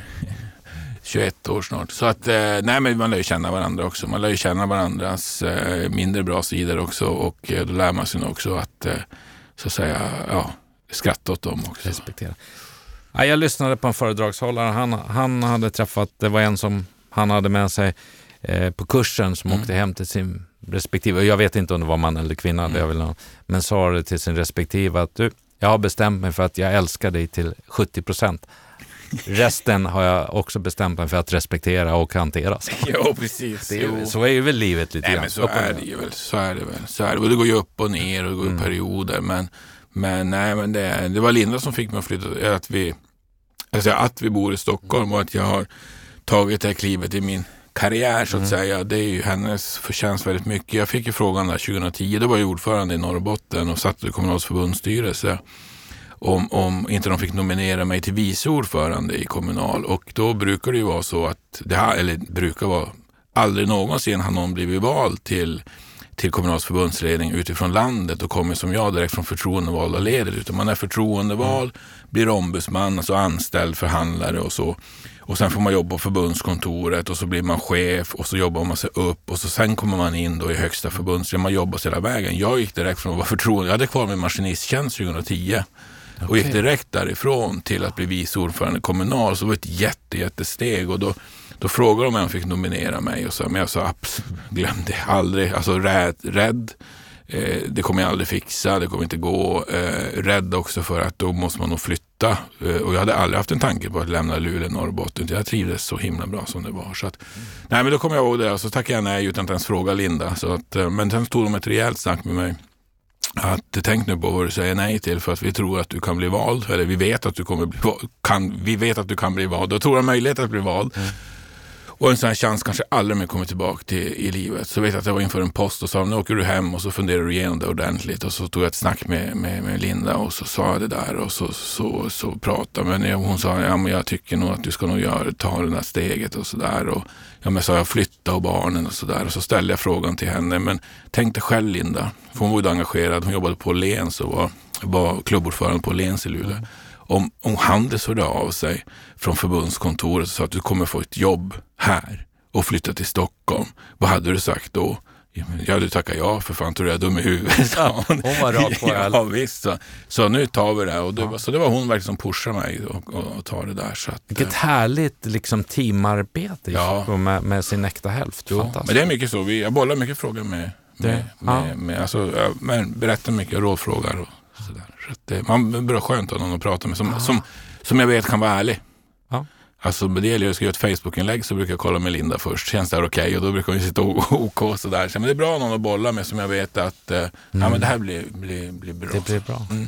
21 år snart. Så att, eh, nej men man lär ju känna varandra också. Man lär ju känna varandras eh, mindre bra sidor också och eh, då lär man sig också att, så att säga, ja, skratta åt dem också. Respektera. Ja, jag lyssnade på en föredragshållare. Han, han hade träffat, det var en som han hade med sig på kursen som mm. åkte hem till sin respektive, jag vet inte om det var man eller kvinna, mm. det vill men sa det till sin respektive att du, jag har bestämt mig för att jag älskar dig till 70 procent. Resten har jag också bestämt mig för att respektera och hantera. ja, precis. Det är, så är väl livet lite Nej, Men så är det ju väl. Så är det väl. Så är det. Och det går ju upp och ner och det går mm. perioder. Men, men, nej, men det, det var Linda som fick mig att flytta. Att vi, alltså att vi bor i Stockholm och att jag har tagit det här klivet i min karriär så att mm. säga. Det är ju hennes förtjänst väldigt mycket. Jag fick ju frågan där 2010. Då var jag ordförande i Norrbotten och satt i Kommunals förbundsstyrelse. Om, om inte de fick nominera mig till vice ordförande i Kommunal. Och då brukar det ju vara så att, det här, eller brukar vara, aldrig någonsin har någon blivit vald till till Kommunals förbundsledning utifrån landet och kommer som jag direkt från förtroendevalda ledet. Utan man är förtroendevald, blir ombudsman, alltså anställd förhandlare och så. Och sen får man jobba på förbundskontoret och så blir man chef och så jobbar man sig upp och så sen kommer man in då i högsta förbundsledningen. Man jobbar sig hela vägen. Jag gick direkt från att vara förtroende, jag hade kvar min maskinisttjänst 2010 okay. och gick direkt därifrån till att bli vice ordförande kommunal. Så det var ett jätte, jättesteg och då, då frågade de om jag fick nominera mig och så, men jag sa absolut, glöm det aldrig. Alltså rädd, rädd eh, det kommer jag aldrig fixa, det kommer inte gå. Eh, rädd också för att då måste man nog flytta. Eh, och jag hade aldrig haft en tanke på att lämna Luleå, Norrbotten. Jag trivdes så himla bra som det var. Så att, mm. Nej, men då kom jag ihåg det och så tackade jag nej utan att ens fråga Linda. Så att, eh, men sen tog de ett rejält snack med mig att tänk nu på vad du säger nej till för att vi tror att du kan bli vald. Eller vi vet att du kommer bli kan, vi vet att du kan bli vald. Då tror jag möjlighet att bli vald. Mm och en sån här chans kanske aldrig mer kommer tillbaka till i livet. Så vet jag att jag var inför en post och sa nu åker du hem och så funderar du igenom det ordentligt. Och så tog jag ett snack med, med, med Linda och så sa jag det där och så, så, så pratade men hon sa ja, men jag tycker nog att du ska nog göra, ta det där steget och sådär. Och ja, men sa jag flytta och barnen och sådär. Och så ställde jag frågan till henne. Men tänk dig själv Linda, för hon var ju engagerad. Hon jobbade på Lens och var, var klubbordförande på Lens i Luleå. Mm om, om Handels hörde av sig från förbundskontoret och sa att du kommer få ett jobb här och flytta till Stockholm. Vad hade du sagt då? Jag hade tackat ja, för fan tror du jag är dum i huvudet? Ja, hon var rak på Ja, visst. Så, så nu tar vi det. Och det, ja. Så det var hon verkligen som pushade mig och, och, och tar det där. Så att, Vilket äh, härligt liksom, teamarbete ja. med, med sin äkta hälft. Jo, men det är mycket så. Vi, jag bollar mycket frågor med, med, med, ja. med alltså, jag berättar mycket, rådfrågar och sådär. Så det, man blir skönt att ha någon att prata med som, som, som jag vet kan vara ärlig. Ja. Alltså det gäller att skriva ett Facebook-inlägg så brukar jag kolla med Linda först. Känns det här okej? Okay? Och då brukar hon sitta OK och sådär. Så, men det är bra någon att bolla med som jag vet att eh, mm. ja, men det här blir, blir, blir bra. Det blir bra. Mm.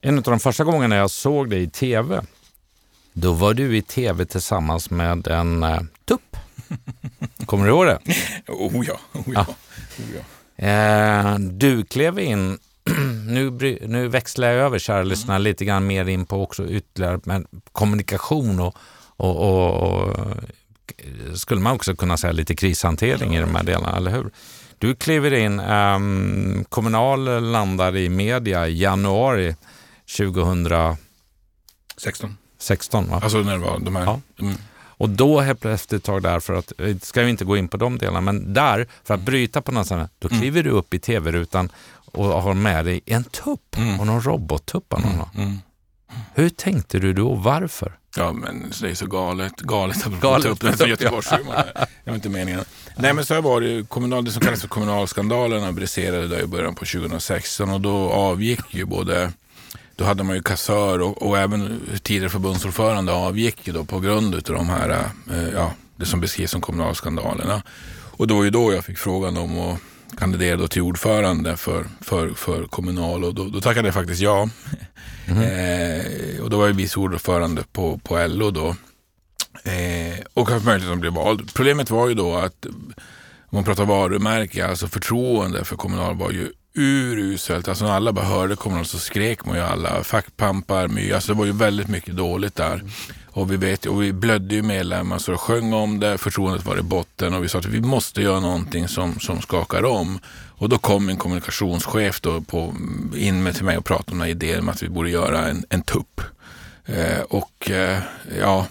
En av de första gångerna jag såg dig i tv, då var du i tv tillsammans med en uh, tupp. Kommer du ihåg det? oh ja. Oh ja. Oh ja. Eh, du klev in nu, nu växlar jag över, kära mm. lyssnare, lite grann mer in på också ytterligare men kommunikation och, och, och, och, skulle man också kunna säga lite krishantering i de här delarna, eller hur? Du kliver in, um, Kommunal landar i media i januari 2016. 16, va? Alltså när det var de här... Ja. Mm. Och då helt efter ett tag där, för att, ska vi inte gå in på de delarna, men där, för att bryta på något sätt, då mm. kliver mm. du upp i tv-rutan och har med dig en tupp mm. och någon robottupp. Mm. Mm. Hur tänkte du då? Varför? Ja, men det är så galet. Galet att Galet. ta upp det som Göteborgshumor. Det var inte meningen. Nej, men så här var det ju. Kommunal, det som kallas för kommunalskandalerna briserade där i början på 2016 och då avgick ju både då hade man ju kassör och, och även tidigare förbundsordförande avgick ju då på grund av de här, eh, ja, det som beskrivs som kommunalskandalerna. Och då var ju då jag fick frågan om att kandidera då till ordförande för, för, för Kommunal och då, då tackade jag faktiskt ja. Eh, och då var jag vice ordförande på, på LO då. Eh, och haft möjlighet att bli vald. Problemet var ju då att om man pratar varumärke, alltså förtroende för Kommunal var ju uruselt. Alltså när alla bara hörde Kommunal så skrek man ju alla. Fackpampar, my, alltså det var ju väldigt mycket dåligt där. Och vi, vet, och vi blödde ju medlemmar så alltså, sjöng om det, förtroendet var i botten och vi sa att vi måste göra någonting som, som skakar om. Och då kom en kommunikationschef då på, in med till mig och pratade om den här idén om att vi borde göra en, en tupp. Eh, och eh, ja,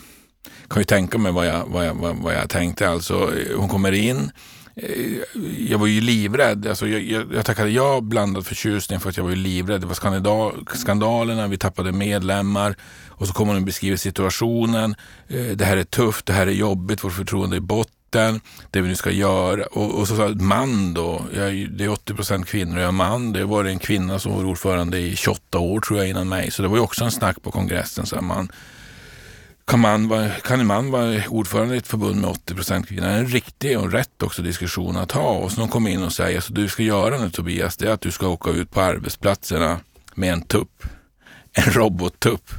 kan ju tänka mig vad jag, vad jag, vad, jag tänkte. Alltså, hon kommer in. Eh, jag var ju livrädd. Alltså, jag, jag, jag tackade ja blandad förtjusning för att jag var ju livrädd. Det var skandal, skandalerna, vi tappade medlemmar. Och så kommer hon och beskriver situationen. Eh, det här är tufft, det här är jobbigt, vårt förtroende är i botten. Det vi nu ska göra. Och, och så sa jag, man då. Jag, det är 80 procent kvinnor och jag är man. Det var en kvinna som var ordförande i 28 år tror jag innan mig. Så det var ju också en snack på kongressen. Så här, man, kan, man vara, kan en man vara ordförande i ett förbund med 80 procent kvinnor? Det är en riktig och rätt också diskussion att ha. Och så de kommer in och säger, så du ska göra nu Tobias, det är att du ska åka ut på arbetsplatserna med en tupp. En robottupp.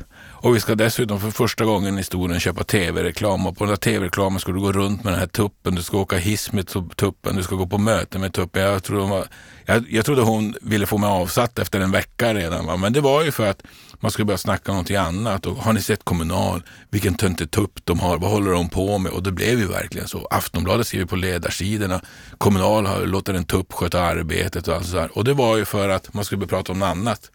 Och vi ska dessutom för första gången i historien köpa tv-reklam. Och på den där tv-reklamen ska du gå runt med den här tuppen. Du ska åka hiss med tuppen. Du ska gå på möte med tuppen. Jag, trodde, hon var, jag, jag trodde hon ville få mig avsatt efter en vecka redan. Va? Men det var ju för att man skulle börja snacka om någonting annat. Och har ni sett Kommunal? Vilken töntig tupp de har. Vad håller de på med? Och det blev ju verkligen så. Aftonbladet skriver på ledarsidorna. Kommunal har låter en tupp sköta arbetet och allt sådär. Och det var ju för att man skulle börja prata om något annat.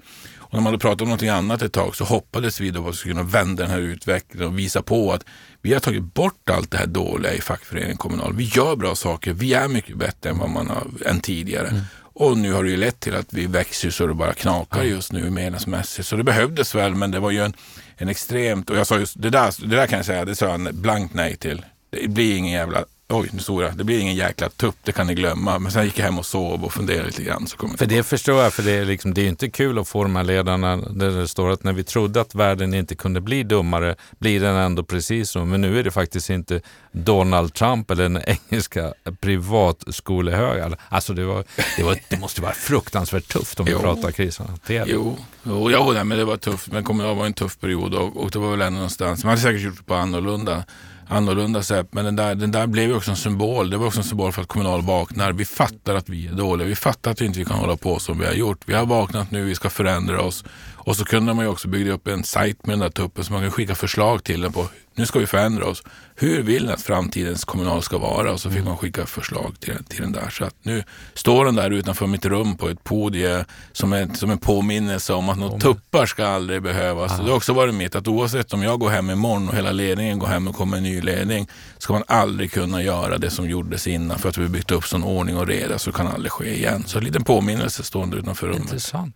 Och när man hade pratat om någonting annat ett tag så hoppades vi då att vi skulle kunna vända den här utvecklingen och visa på att vi har tagit bort allt det här dåliga i fackföreningen Kommunal. Vi gör bra saker. Vi är mycket bättre än vad man har än tidigare. Och nu har det ju lett till att vi växer så det bara knakar just nu medlemsmässigt. Så det behövdes väl, men det var ju en, en extremt, och jag sa just det där, det där kan jag säga, det sa en blankt nej till. Det blir ingen jävla, oj nu stod jag, det blir ingen jäkla tupp, det kan ni glömma. Men sen gick jag hem och sov och funderade lite grann. Så kom jag För det förstår jag, för det är, liksom, det är inte kul att få de här ledarna där det står att när vi trodde att världen inte kunde bli dummare blir den ändå precis så. Men nu är det faktiskt inte Donald Trump eller den engelska privatskolehögern. Alltså det, var, det, var, det måste vara fruktansvärt tufft om vi Jo. pratar krishantering. Jo, jo, jo nej, men det var tufft. Men kommunal var en tuff period och, och det var väl ändå någonstans. Man hade säkert gjort det på annorlunda, annorlunda sätt. Men den där, den där blev ju också en symbol. Det var också en symbol för att kommunal vaknar. Vi fattar att vi är dåliga. Vi fattar att vi inte kan hålla på som vi har gjort. Vi har vaknat nu, vi ska förändra oss. Och så kunde man ju också bygga upp en sajt med den där tuppen så man kan skicka förslag till den på nu ska vi förändra oss. Hur vill ni att framtidens kommunal ska vara? Och så fick man skicka förslag till, den- till den där. Så att nu står den där utanför mitt rum på ett podie som en, som en påminnelse om att något tuppar ska aldrig behövas. Och Det har också varit mitt att oavsett om jag går hem imorgon och hela ledningen går hem och kommer en ny ledning ska man aldrig kunna göra det som gjordes innan för att vi byggt upp sån ordning och reda så det kan aldrig ske igen. Så en liten påminnelse stående utanför rummet. Intressant.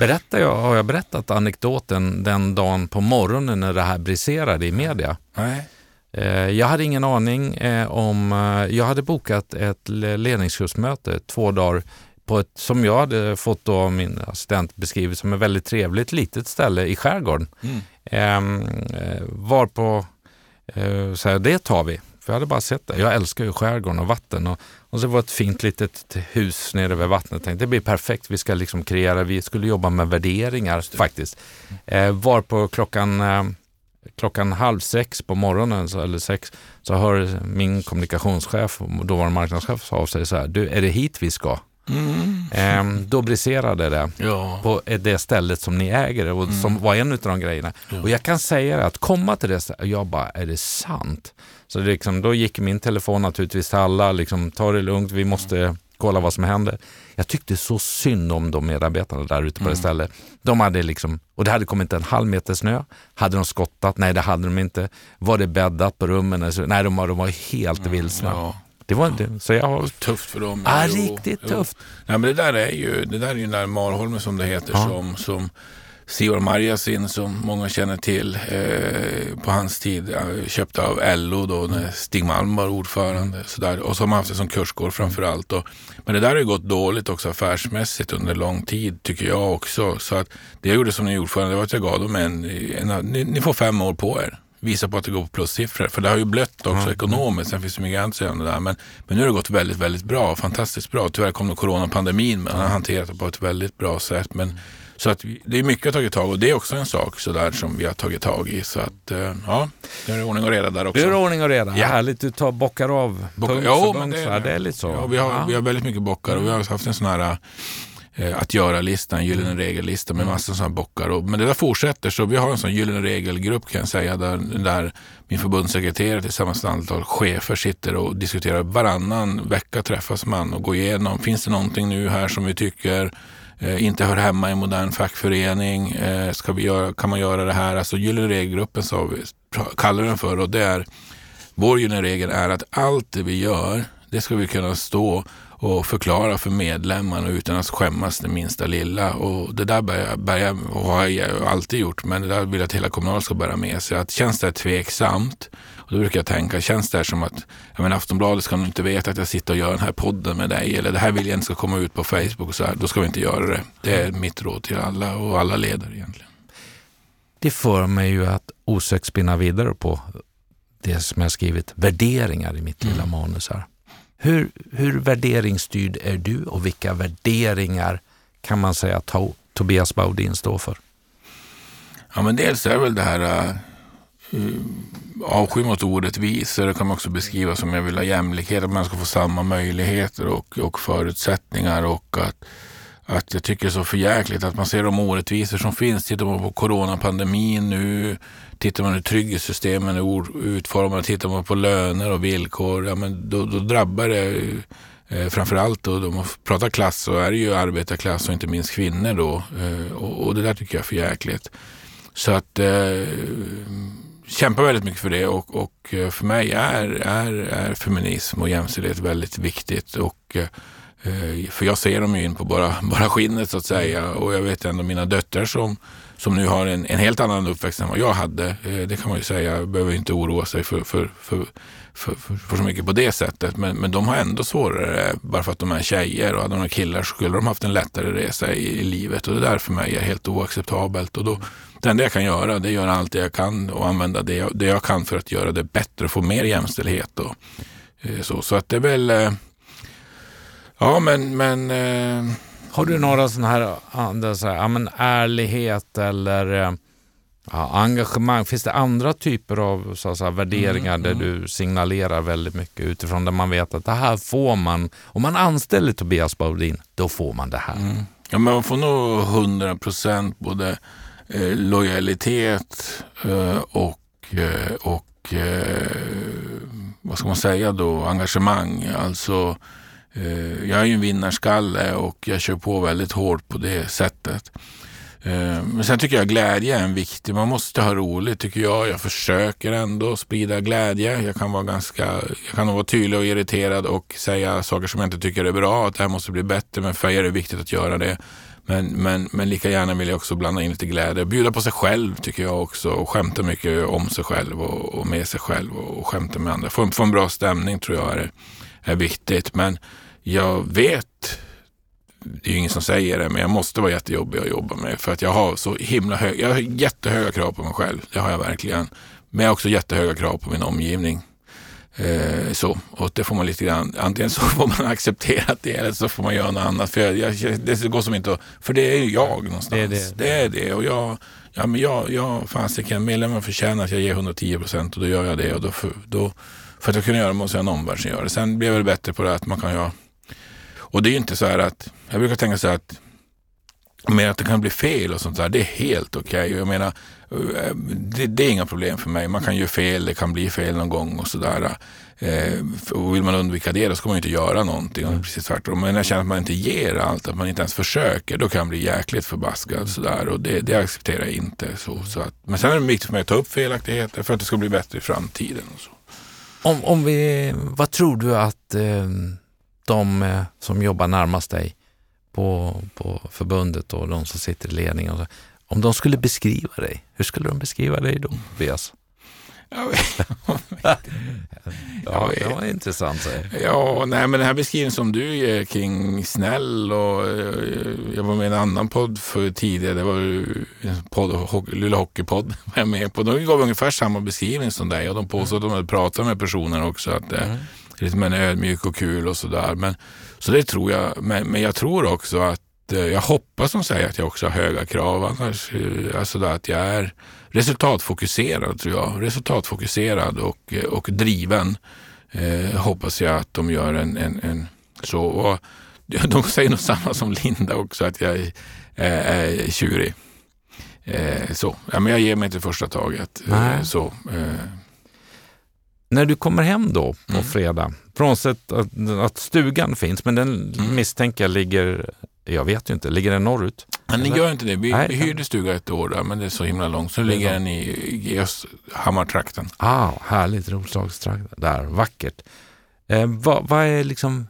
Berättar jag, har jag berättat anekdoten den dagen på morgonen när det här briserade i media? Nej. Eh, Jag hade ingen aning eh, om... eh, Jag hade bokat ett le- ledningskursmöte två dagar på ett, som jag hade fått då av min assistent beskrivet som ett väldigt trevligt litet ställe i skärgården. Mm. Ehm, eh, var på eh, så här, det tar vi. För jag hade bara sett det. Jag älskar ju skärgården och vatten. Och, och så var det ett fint litet hus nere vid vattnet. Jag tänkte det blir perfekt. Vi ska liksom kreera, vi skulle jobba med värderingar faktiskt. Eh, var på klockan, eh, klockan halv sex på morgonen, så, eller sex, så hör min kommunikationschef, dåvarande marknadschef, av sig så här. Du, är det hit vi ska? Mm. Eh, då briserade det Ja. på det stället som ni äger och som var en av de grejerna. Och jag kan säga att komma till det, stället, jag bara, är det sant? Så det liksom, då gick min telefon naturligtvis till alla, liksom, ta det lugnt, vi måste kolla vad som händer. Jag tyckte så synd om de medarbetarna där ute på det stället. De hade liksom, och det hade kommit en halv meter snö. Hade de skottat? Nej, det hade de inte. Var det bäddat på rummen? Alltså, Nej, de var, de var helt vilsna. Ja. Det var det. Så jag har... Tufft för dem. Ah, Jo, riktigt jo. tufft. Nej, men det där är ju, det där är ju den där Marholmen som det heter Ja. som, som Sivar Marjasin som många känner till eh, på hans tid eh, köpte av LO då när Stig Malm var ordförande. Så där. Och så har haft det som kursgård framför allt. Och, men det där har ju gått dåligt också affärsmässigt under lång tid tycker jag också. Så att det jag gjorde som ny ordförande var att jag gav dem en, en, en ni, ni får fem år på er visa på att det går på plussiffror. För det har ju blött också mm. ekonomiskt. Sen finns det mycket annat det där. Men, men nu har det gått väldigt, väldigt bra. Fantastiskt bra. Tyvärr kom då coronapandemin, men han har hanterat det på ett väldigt bra sätt. Men, så att det är mycket att tagit tag och det är också en sak så där som vi har tagit tag i. Så att eh, ja, det är ordning och reda där också. Det är ordning och reda. Ja. Härligt, du tar bockar av Bock, punkt jo, för punkt. Det, är, det är lite så. Ja, vi, har, ja. vi har väldigt mycket bockar och vi har haft en sån här eh, att göra-lista, en gyllene regel-lista med massor av sådana bockar. Och, men det där fortsätter, så vi har en sån gyllene regel-grupp kan jag säga, där, där min förbundssekreterare tillsammans med ett antal chefer sitter och diskuterar varannan vecka träffas man och går igenom, finns det någonting nu här som vi tycker Eh, inte hör hemma i en modern fackförening. Eh, ska vi göra, kan man göra det här? Alltså Gyllene regelgruppen så vi, kallar den för och det är vår gyllene regel är att allt det vi gör, det ska vi kunna stå och förklara för medlemmarna utan att skämmas det minsta lilla. Och det där börjar, börjar och har jag alltid gjort, men det där vill jag att hela Kommunal ska bära med sig. Att känns det tveksamt, och då brukar jag tänka, känns det som att jag menar, Aftonbladet ska nog inte veta att jag sitter och gör den här podden med dig eller det här vill jag inte ska komma ut på Facebook och så här, då ska vi inte göra det. Det är mitt råd till alla och alla ledare egentligen. Det för mig ju att osökt spinna vidare på det som jag skrivit, värderingar i mitt lilla mm. manus här. Hur, hur värderingsstyrd är du och vilka värderingar kan man säga att Tobias Baudin står för? Ja, men dels är väl det här uh, avsky mot orättvisor. Det kan man också beskriva som jag vill ha jämlikhet, att man ska få samma möjligheter och, och förutsättningar och att att jag tycker det är så förjäkligt att man ser de orättvisor som finns. Tittar man på coronapandemin nu, tittar man hur trygghetssystemen är utformade, tittar man på löner och villkor, ja, men då, då drabbar det eh, framförallt då, om man pratar klass så är det ju arbetarklass och inte minst kvinnor då. Eh, och, och, det där tycker jag är förjäkligt. Så att eh, kämpar väldigt mycket för det och, och eh, för mig är, är, är feminism och jämställdhet väldigt viktigt. Och Eh, för jag ser dem ju in på bara, bara skinnet så att säga. Och jag vet ändå mina döttrar som, som nu har en, en helt annan uppväxt än vad jag hade. Eh, det kan man ju säga. Behöver inte oroa sig för, för, för, för, för, för så mycket på det sättet. Men, men de har ändå svårare bara för att de är tjejer. Och hade de killar så skulle de haft en lättare resa i, i livet. Och det där för mig är helt oacceptabelt. Och då, det enda jag kan göra det är att göra allt det jag kan och använda det jag, det jag kan för att göra det bättre och få mer jämställdhet. Och, eh, så, så att det är väl Ja, men... men eh... Har du några sådana här, andra, så här ja, men ärlighet eller eh, ja, engagemang? Finns det andra typer av så, så här, värderingar mm, där mm. du signalerar väldigt mycket utifrån där man vet att det här får man, om man anställer Tobias Baudin, då får man det här. Mm. Ja, men man får nog 100 procent både eh, lojalitet eh, och, eh, och eh, vad ska man säga då, engagemang. Alltså Eh, Eh, jag är ju en vinnarskalle och jag kör på väldigt hårt på det sättet. Eh, men sen tycker jag glädje är en viktig. Man måste ha roligt tycker jag. Jag försöker ändå sprida glädje. Jag kan vara ganska, jag kan vara tydlig och irriterad och säga saker som jag inte tycker är bra. Att det här måste bli bättre. Men för er är det viktigt att göra det. Men, men, men lika gärna vill jag också blanda in lite glädje. Bjuda på sig själv tycker jag också. Och skämta mycket om sig själv och, och med sig själv. Och, skämta med andra. Få, få en bra stämning tror jag är det är viktigt. Men jag vet, det är ju ingen som säger det, men jag måste vara jättejobbig att jobba med. För att jag har så himla höga, jag har jättehöga krav på mig själv. Det har jag verkligen. Men jag har också jättehöga krav på min omgivning. Eh, så, och det får man lite grann, antingen så får man acceptera det eller så får man göra något annat. För jag, jag, det går som inte att, för det är ju jag någonstans. Det är det. det, är det. Och jag, ja men jag, jag fasiken, medlemmarna förtjänar att jag ger 110 procent och då gör jag det. Och då, då, för att jag kunna göra det måste jag ha en omvärld som gör det. Sen blir jag väl bättre på det att man kan göra och det är ju inte så här att, jag brukar tänka så här att men att det kan bli fel och sånt där, det är helt okej. Okay. Jag menar, eh, det, det, är inga problem för mig. Man kan göra fel, det kan bli fel någon gång och sådär. Eh, och vill man undvika det, då ska man ju inte göra någonting. Mm. Precis tvärtom. Men jag känner att man inte ger allt, att man inte ens försöker, då kan jag bli jäkligt förbaskad. Sådär. Och det, det accepterar jag inte. Så, så att, men sen är det viktigt för mig att ta upp felaktigheter för att det ska bli bättre i framtiden. Och så. Om, om vi, vad tror du att eh de eh, som jobbar närmast dig på, på förbundet och de som sitter i ledningen. Om de skulle beskriva dig, hur skulle de beskriva dig då, Tobias? Ja, det var intressant. Ja, nej, men den här beskrivningen som du ger kring snäll och eh, jag var med i en annan podd för tidigare. Det var en podd, Luleå Hockeypodd var jag med på. De gav ungefär samma beskrivning som dig och de påstod att de hade pratat med personer också. Att det mm. är lite mer ödmjuk och kul och sådär. Men, så det tror jag. Men, men jag tror också att eh, jag hoppas de säger att jag också har höga krav. Annars, eh, alltså att jag är resultatfokuserad tror jag. Resultatfokuserad och, och driven. Eh, hoppas jag att de gör en, en, en så. Och de säger nog samma som Linda också, att jag är, är tjurig. Eh, så. Ja, men jag ger mig inte första taget. Eh, så. Eh. När du kommer hem då på mm. fredag, frånsett att, att stugan finns, men den mm. misstänker jag ligger jag vet ju inte. Ligger den norrut? Men den gör inte det. Vi, vi hyrde stuga ett år där, men det är så himla långt. Så ligger den i, i Östhammartrakten. Ah, härligt. Roslagstrakten. Där, vackert. Eh, vad, vad är liksom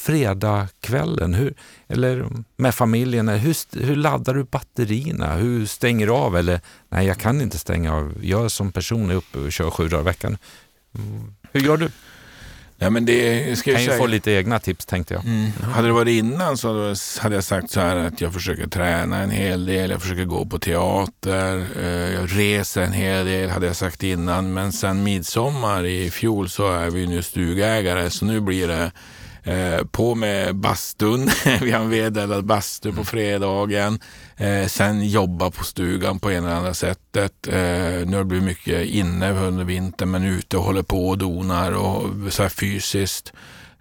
fredagskvällen, hur, eller med familjen, hur, hur laddar du batterierna? Hur stänger du av? Eller nej, jag kan inte stänga av. Jag som person är uppe och kör sju dagar i veckan. Mm. Hur gör du? Ja, men det ska kan ju säga. få lite egna tips tänkte jag. Mm. Hade det varit innan så hade jag sagt så här att jag försöker träna en hel del, jag försöker gå på teater, eh, jag reser en hel del hade jag sagt innan. Men sen midsommar i fjol så är vi nu stugägare så nu blir det Eh, på med bastun. vi har en vedeldad bastu på fredagen. Eh, sen jobba på stugan på ena eller andra sättet. Eh, nu har det blivit mycket inne under vintern men ute och håller på och donar och så här fysiskt.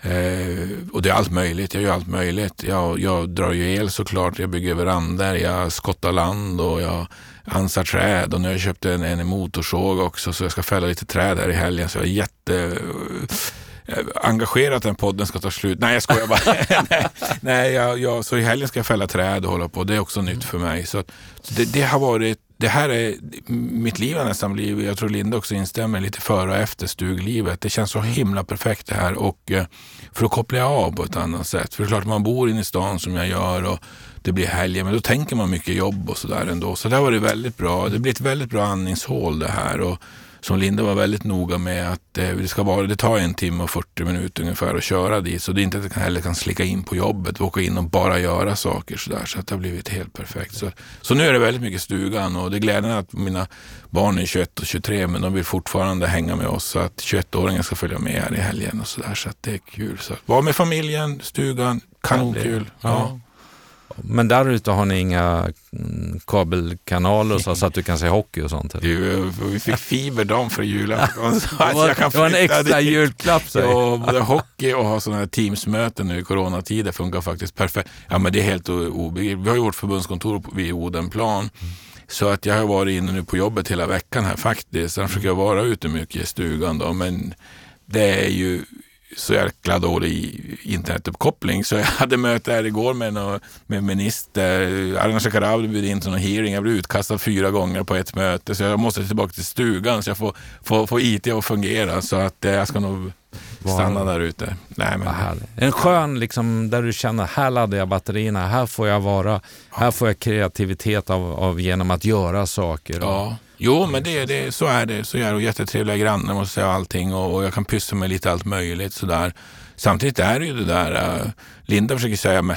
Eh, och det är allt möjligt. Jag gör allt möjligt. Jag, jag drar ju el såklart. Jag bygger verandor. Jag skottar land och jag ansar träd. Och nu har jag köpt en, en motorsåg också så jag ska fälla lite träd här i helgen. Så jag är jätte Eh, engagerat att den podden ska ta slut. Nej, jag skojar bara. nej, nej jag, jag, så i helgen ska jag fälla träd och hålla på. Det är också nytt för mig. Så, det, det, har varit, det här är, mitt liv har nästan blivit, jag tror Linda också instämmer, lite före och efter stuglivet. Det känns så himla perfekt det här och eh, för att koppla av på ett annat sätt. För det är klart, man bor inne i stan som jag gör och det blir helger, men då tänker man mycket jobb och sådär ändå. Så det har varit väldigt bra. Det blir ett väldigt bra andningshål det här. Och, som Linda var väldigt noga med att eh, det ska vara, det tar en timme och 40 minuter ungefär att köra dit. Så det är inte att jag heller kan slicka in på jobbet och åka in och bara göra saker sådär. Så att det har blivit helt perfekt. Så, så nu är det väldigt mycket stugan och det är glädjande att mina barn är 21 och 23 men de vill fortfarande hänga med oss. Så att 21-åringen ska följa med här i helgen och sådär. Så att det är kul. Så vara med familjen, stugan, kanonkul. Ja. Men där ute har ni inga mm, kabelkanaler så, så att du kan se hockey och sånt? Jo, vi fick fiber dagen för julafton. det, var, det var en extra julklapp. Ja, både hockey och ha sådana här teamsmöten nu i coronatider funkar faktiskt perfekt. Ja, men det är helt obegripligt. Vi har ju vårt förbundskontor vid Odenplan. Så att jag har varit inne nu på jobbet hela veckan här faktiskt. Sen försöker jag vara ute mycket i stugan då, men det är ju så jäkla dålig internetuppkoppling. Så jag hade möte här igår med, någon, med minister. Ardalan Shekarabi bjöd in till någon hearing. Jag blev utkastad fyra gånger på ett möte. Så jag måste tillbaka till stugan så jag får, får, får IT att fungera. Så att eh, jag ska nog stanna där ute. Nej, men... En skön, liksom, där du känner, här laddar jag batterierna, här får jag vara, här får jag kreativitet av, av genom att göra saker. Ja. Jo, men det, det, så är det. Så är det. Jättetrevliga grannar måste säga allting och, och jag kan pyssla med lite allt möjligt sådär. Samtidigt är det ju det där, uh, Linda försöker säga, men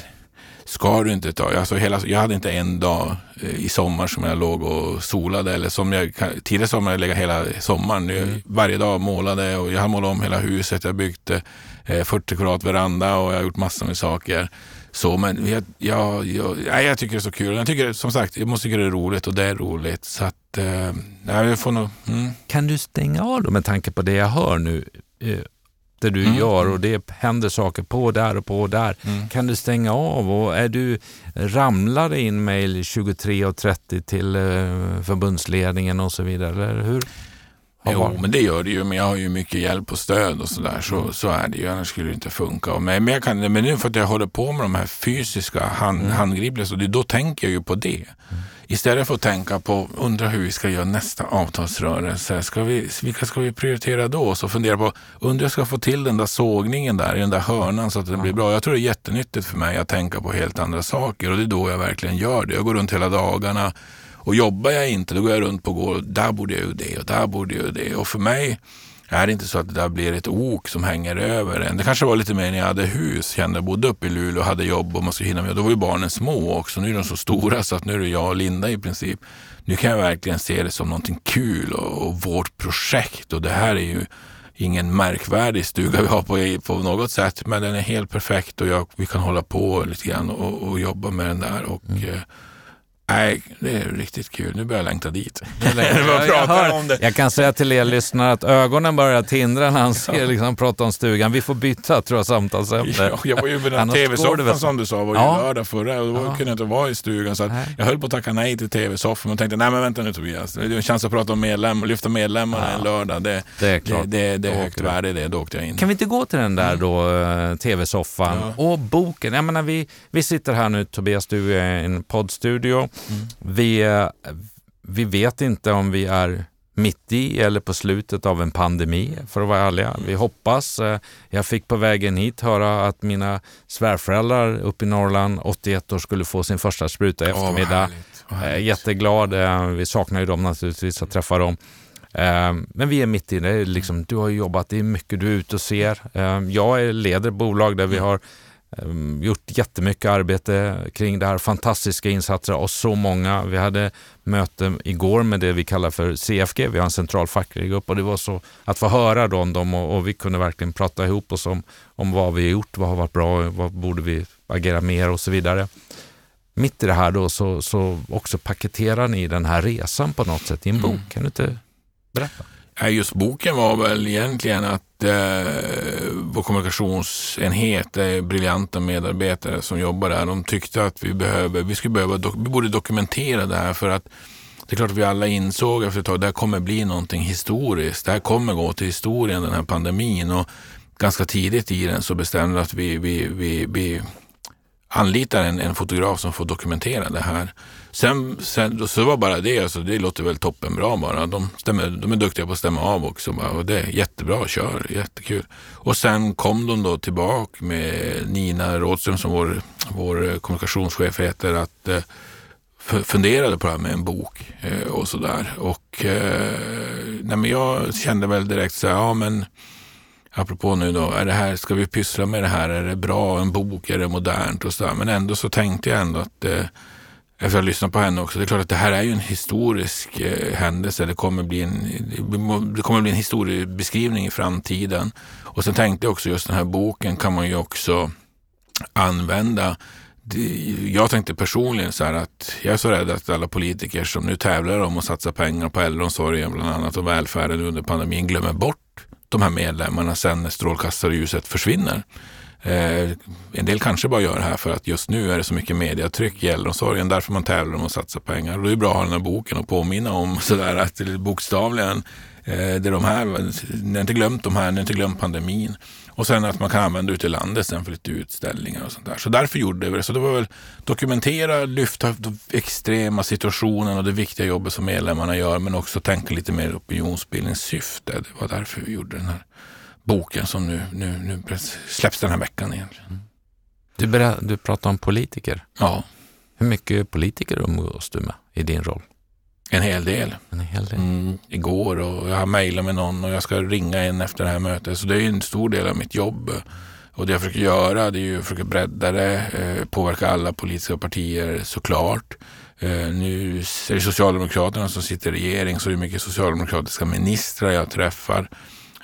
ska du inte ta, alltså hela, jag hade inte en dag uh, i sommar som jag låg och solade eller som jag tidigare sommar jag lägga hela sommaren. Mm. Varje dag målade och jag har målat om hela huset, jag byggde uh, 40 kvadrat veranda och jag har gjort massor med saker. Så, men jag, jag, jag, jag tycker det är så kul. Jag tycker som sagt, jag måste tycka det är roligt och det är roligt. Så att, eh, jag får nog... Mm. Kan du stänga av då med tanke på det jag hör nu? Eh, det du mm. gör och det händer saker på där och på där. Mm. Kan du stänga av och är du, ramlar in mejl 23.30 till eh, förbundsledningen och så vidare? Eller hur? Jo, men det gör det ju. Men jag har ju mycket hjälp och stöd och sådär. Så, mm. så är det ju. Annars skulle det inte funka. Men, men, jag kan, men nu för att jag håller på med de här fysiska hand, mm. handgripliga, så det, då tänker jag ju på det. Mm. Istället för att tänka på, undra hur vi ska göra nästa avtalsrörelse. Ska vi, vilka ska vi prioritera då? Så fundera på, undra jag ska få till den där sågningen där i den där hörnan så att det blir bra. Jag tror det är jättenyttigt för mig att tänka på helt andra saker och det är då jag verkligen gör det. Jag går runt hela dagarna Och jobbar jag inte, då går jag runt på går där borde jag ju det och där borde jag det. Och för mig är det inte så att det där blir ett ok som hänger över en. Det kanske var lite mer när jag hade hus, kände jag bodde uppe i Luleå och hade jobb och man skulle hinna med. Då var ju barnen små också. Nu är de så stora så att nu är det jag och Linda i princip. Nu kan jag verkligen se det som någonting kul och, och vårt projekt och det här är ju ingen märkvärdig stuga vi har på, på något sätt, men den är helt perfekt och jag, vi kan hålla på lite grann och, och jobba med den där. Och, mm. Nej, det är riktigt kul. Nu börjar jag längta dit. jag, jag, hör, jag kan säga till er lyssnare att ögonen börjar tindra när han ser, liksom, pratar om stugan. Vi får byta tror jag samtalsämne. Ja, jag var ju med den tv-soffan som du sa, var ju ja. lördag förra och då ja. kunde jag inte vara i stugan. Så jag höll på att tacka nej till tv-soffan och tänkte, nej men vänta nu Tobias. Det är en chans att prata om medlemmar, lyfta medlemmarna ja. en lördag. Det, det är klart. Det, det, det är högt värde i det. Då åkte jag in. Kan vi inte gå till den där mm. då, eh, tv-soffan och boken? Jag menar, vi, vi sitter här nu, Tobias, du är i en poddstudio. Mm. Vi vi vet inte om vi är mitt i eller på slutet av en pandemi, för att vara ärliga. Vi hoppas. Eh, jag fick på vägen hit höra att mina svärföräldrar uppe i Norrland, 81 år, skulle få sin första spruta i eftermiddag. Oh, härligt. Jätteglad. Eh, vi saknar ju dem naturligtvis, att träffa dem. Eh, men vi är mitt i det. Liksom, du har jobbat, det är mycket du är ute och ser. Jag leder bolag där vi mm. har gjort jättemycket arbete kring det här, fantastiska insatser och så många. Vi hade möte igår med det vi kallar för CFG, vi har en central facklig grupp och det var så att få höra då om dem och, och, vi kunde verkligen prata ihop oss om, om vad vi har gjort, vad har varit bra, vad borde vi agera mer och så vidare. Mitt i det här då så, så också paketerar ni den här resan på något sätt i en bok. Mm. Kan du inte berätta? Just boken var väl egentligen att eh, vår kommunikationsenhet, det är briljanta medarbetare som jobbar där, de tyckte att vi, behöver, vi, skulle behöva, vi borde dokumentera det här för att det är klart att vi alla insåg efter ett tag att det här kommer bli någonting historiskt. Det här kommer gå till historien, den här pandemin. Och ganska tidigt i den så bestämde vi att vi, vi, vi, vi anlitar en, en fotograf som får dokumentera det här. Sen, sen så var bara det, alltså, det låter väl toppenbra bara. De, stämmer, de är duktiga på att stämma av också. Bara, och det är jättebra, kör, jättekul. Och sen kom de då tillbaka med Nina Rådström som vår, vår kommunikationschef heter, att eh, funderade på det här med en bok eh, och sådär. Och eh, nej, men jag kände väl direkt så här, ja men apropå nu då, är det här, ska vi pyssla med det här? Är det bra? En bok? Är det modernt? Och så där. Men ändå så tänkte jag ändå att eh, efter att ha lyssnat på henne också, det är klart att det här är ju en historisk eh, händelse. Det kommer, bli en, det kommer bli en historiebeskrivning i framtiden. Och sen tänkte jag också just den här boken kan man ju också använda jag tänkte personligen så här att jag är så rädd att alla politiker som nu tävlar om att satsa pengar på äldreomsorgen bland annat och välfärden under pandemin glömmer bort de här medlemmarna sen när strålkastarljuset försvinner. Eh, en del kanske bara gör det här för att just nu är det så mycket mediatryck i äldreomsorgen, därför man tävlar om att satsa pengar. Och det är bra att ha den här boken och påminna om sådär att bokstavligen, eh, det är de här, ni har inte glömt de här, ni har inte glömt pandemin. Och sen att man kan använda ut i landet sen för lite utställningar och sånt där. Så därför gjorde vi det. Så det var väl dokumentera, lyfta de extrema situationen och det viktiga jobbet som medlemmarna gör, men också tänka lite mer opinionsbildningssyfte. Det var därför vi gjorde den här boken som nu, nu, nu släpps den här veckan egentligen. Mm. Du, ber, du pratar om politiker. Ja. Hur mycket politiker umgås du med i din roll? En hel del. En hel del. Mm, igår och jag har mejlat med någon och jag ska ringa en efter det här mötet. Så det är en stor del av mitt jobb. Och det jag försöker göra det är ju att försöka bredda det, eh, påverka alla politiska partier såklart. Eh, nu är det Socialdemokraterna som sitter i regering så det är mycket socialdemokratiska ministrar jag träffar.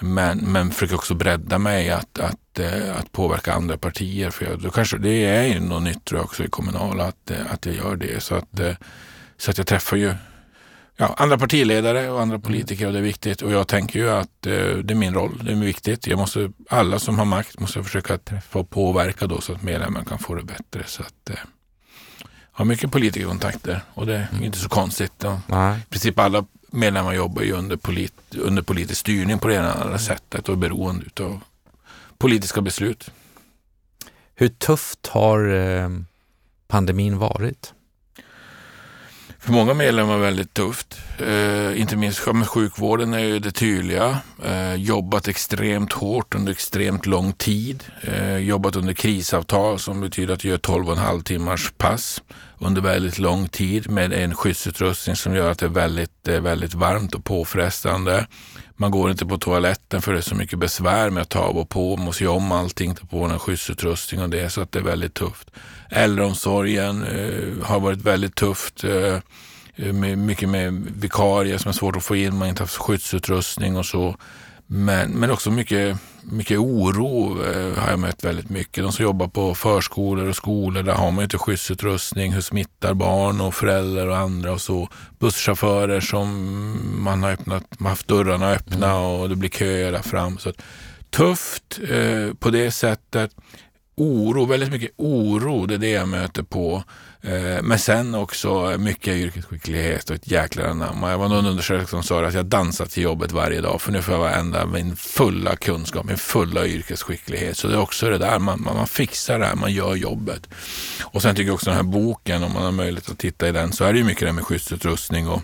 Men, men försöker också bredda mig att, att, eh, att påverka andra partier. För jag, då kanske, det är ju något nytt tror jag också i kommunala att, eh, att jag gör det. Så att, eh, så att jag träffar ju ja, andra partiledare och andra politiker och det är viktigt. Och jag tänker ju att det är min roll, det är viktigt. Jag måste, alla som har makt måste försöka träffa och påverka då så att medlemmarna kan få det bättre. Så att, har mycket politikerkontakter och det är mm. inte så konstigt. I princip alla medlemmar jobbar ju under, polit, under politisk styrning på det ena eller andra mm. sättet och är beroende av politiska beslut. Hur tufft har eh, pandemin varit? För många medlemmar väldigt tufft. Eh, inte minst sjukvården är ju det tydliga. Eh, jobbat extremt hårt under extremt lång tid. Eh, jobbat under krisavtal som betyder att du gör 12,5 timmars pass under väldigt lång tid med en skyddsutrustning som gör att det är väldigt, väldigt varmt och påfrestande. Man går inte på toaletten för det är så mycket besvär med att ta av och på. Man måste göra om allting, ta på en skyddsutrustning och det så att det är väldigt tufft. Äldreomsorgen eh, har varit väldigt tufft. Eh, med, mycket med vikarier som är svårt att få in, man har inte haft skyddsutrustning och så. Men, men också mycket, mycket oro eh, har jag mött väldigt mycket. De som jobbar på förskolor och skolor, där har man inte skyddsutrustning. Hur smittar barn och föräldrar och andra och så. Busschaufförer som man har öppnat, man haft dörrarna öppna mm. och det blir köer där fram. Så att, tufft eh, på det sättet. Oro, väldigt mycket oro, det är det jag möter på. Eh, men sen också mycket yrkesskicklighet och ett jäkla anamma. Jag var någon undersökning som sa att jag dansar till jobbet varje dag för nu får jag varenda min fulla kunskap, min fulla yrkesskicklighet. Så det är också det där, man, man, fixar det här, man gör jobbet. Och sen tycker jag också den här boken, om man har möjlighet att titta i den, så är det ju mycket det med skyddsutrustning och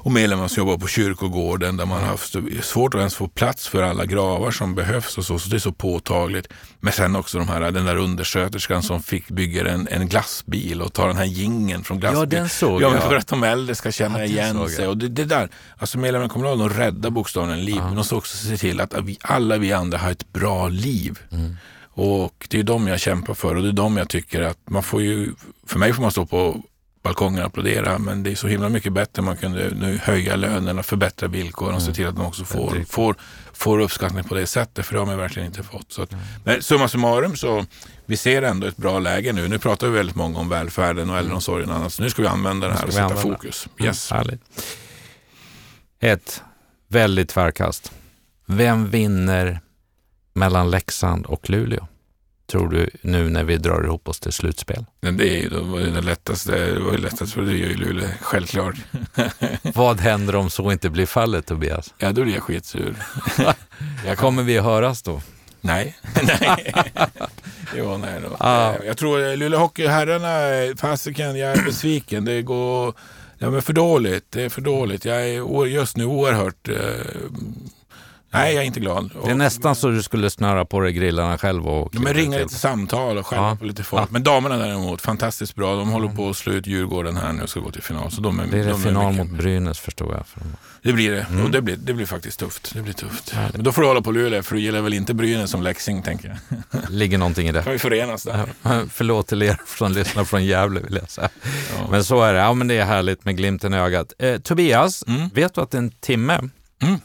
och medlemmar som jobbar på kyrkogården där man har haft svårt att ens få plats för alla gravar som behövs och så, så det är så påtagligt. Men sen också de här, den där undersköterskan som fick bygga en, en glassbil och ta den här gingen från glassbilen. Ja, den såg jag. Ja, för att de äldre ska känna ja, igen sig. Och det, det där, alltså medlemmarna i kommunalen, de räddar bokstavligen liv, ja. men de ska också se till att vi, alla vi andra har ett bra liv. Mm. Och det är de jag kämpar för och det är de jag tycker att man får ju, för mig får man stå på balkongen och applådera. Men det är så himla mycket bättre om man kunde nu höja lönerna, förbättra villkoren och se mm. till att de också får, får, får uppskattning på det sättet. För det har man verkligen inte fått. Så att, mm. men summa summarum så vi ser ändå ett bra läge nu. Nu pratar vi väldigt många om välfärden och mm. äldreomsorgen och annat. Så nu ska vi använda det här och sätta fokus. Yes. Härligt. Ett väldigt tvärkast. Vem vinner mellan Leksand och Luleå? Tror du nu när vi drar ihop oss till slutspel? Det är ju det, det lättaste. Det var ju lättast för det gör ju Luleå, självklart. Vad händer om så inte blir fallet Tobias? Ja, då blir jag skitsur. jag Kommer vi höras då? Nej. nej. jo, nej då. Ah. Jag tror Luleå Hockey, herrarna, fasiken, jag är besviken. Det går ja, men för dåligt. Det är för dåligt. Jag är just nu oerhört eh, Nej, jag är inte glad. Det är nästan så du skulle snöra på dig grillarna själv och... Men ringa lite samtal och skälla ja. på lite folk. Ja. Men damerna däremot, fantastiskt bra. De håller på att slå ut Djurgården här nu och ska gå till final. Så de är, blir det de final mot Brynäs förstår jag. Det blir det. Mm. Och det blir, det blir faktiskt tufft. Det blir tufft. Men då får du hålla på Luleå, för du gillar väl inte Brynäs som Leksing, tänker jag. Ligger någonting i det. kan vi förenas där. Förlåt till er som lyssnar från Gävle, vill jag säga. Ja. Men så är det. Ja, men det är härligt med glimten i ögat. Eh, Tobias, mm. vet du att en timme mm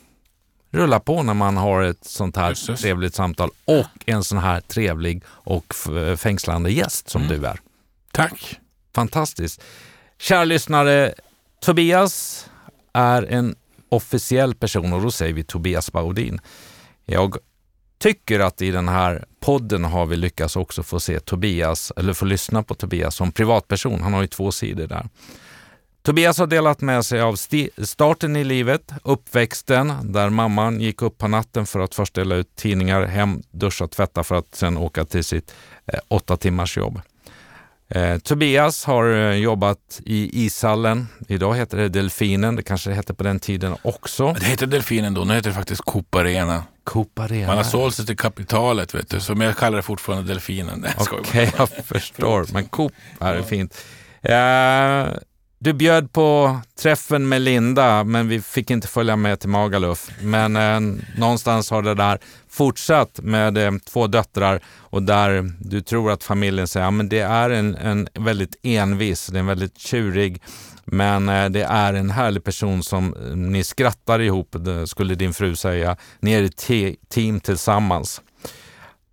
rulla på när man har ett sånt här Just. trevligt samtal och en sån här trevlig och fängslande gäst som mm. du är. Tack! Fantastiskt. Kära lyssnare, Tobias är en officiell person och då säger vi Tobias Baudin. Jag tycker att i den här podden har vi lyckats också få se Tobias, eller få lyssna på Tobias som privatperson. Han har ju två sidor där. Tobias har delat med sig av starten i livet, uppväxten där mamman gick upp på natten för att först dela ut tidningar, hem, duscha, tvätta för att sen åka till sitt eh, åtta timmars jobb. Eh, Tobias har eh, jobbat i ishallen. Idag heter det Delfinen. Det kanske det hette på den tiden också. Det hette Delfinen då. Nu heter det faktiskt Coop Arena. Coop Arena. Man har sålt sig till kapitalet, vet du. Så jag kallar det fortfarande Delfinen. Okej, okay, jag förstår. Men Coop är fint. Uh, du bjöd på träffen med Linda, men vi fick inte följa med till Magaluf. Men eh, någonstans har det där fortsatt med eh, två döttrar och där du tror att familjen säger att ja, det är en, en väldigt envis, det är en väldigt tjurig, men eh, det är en härlig person som eh, ni skrattar ihop, eh, skulle din fru säga. Ni är ett te team tillsammans.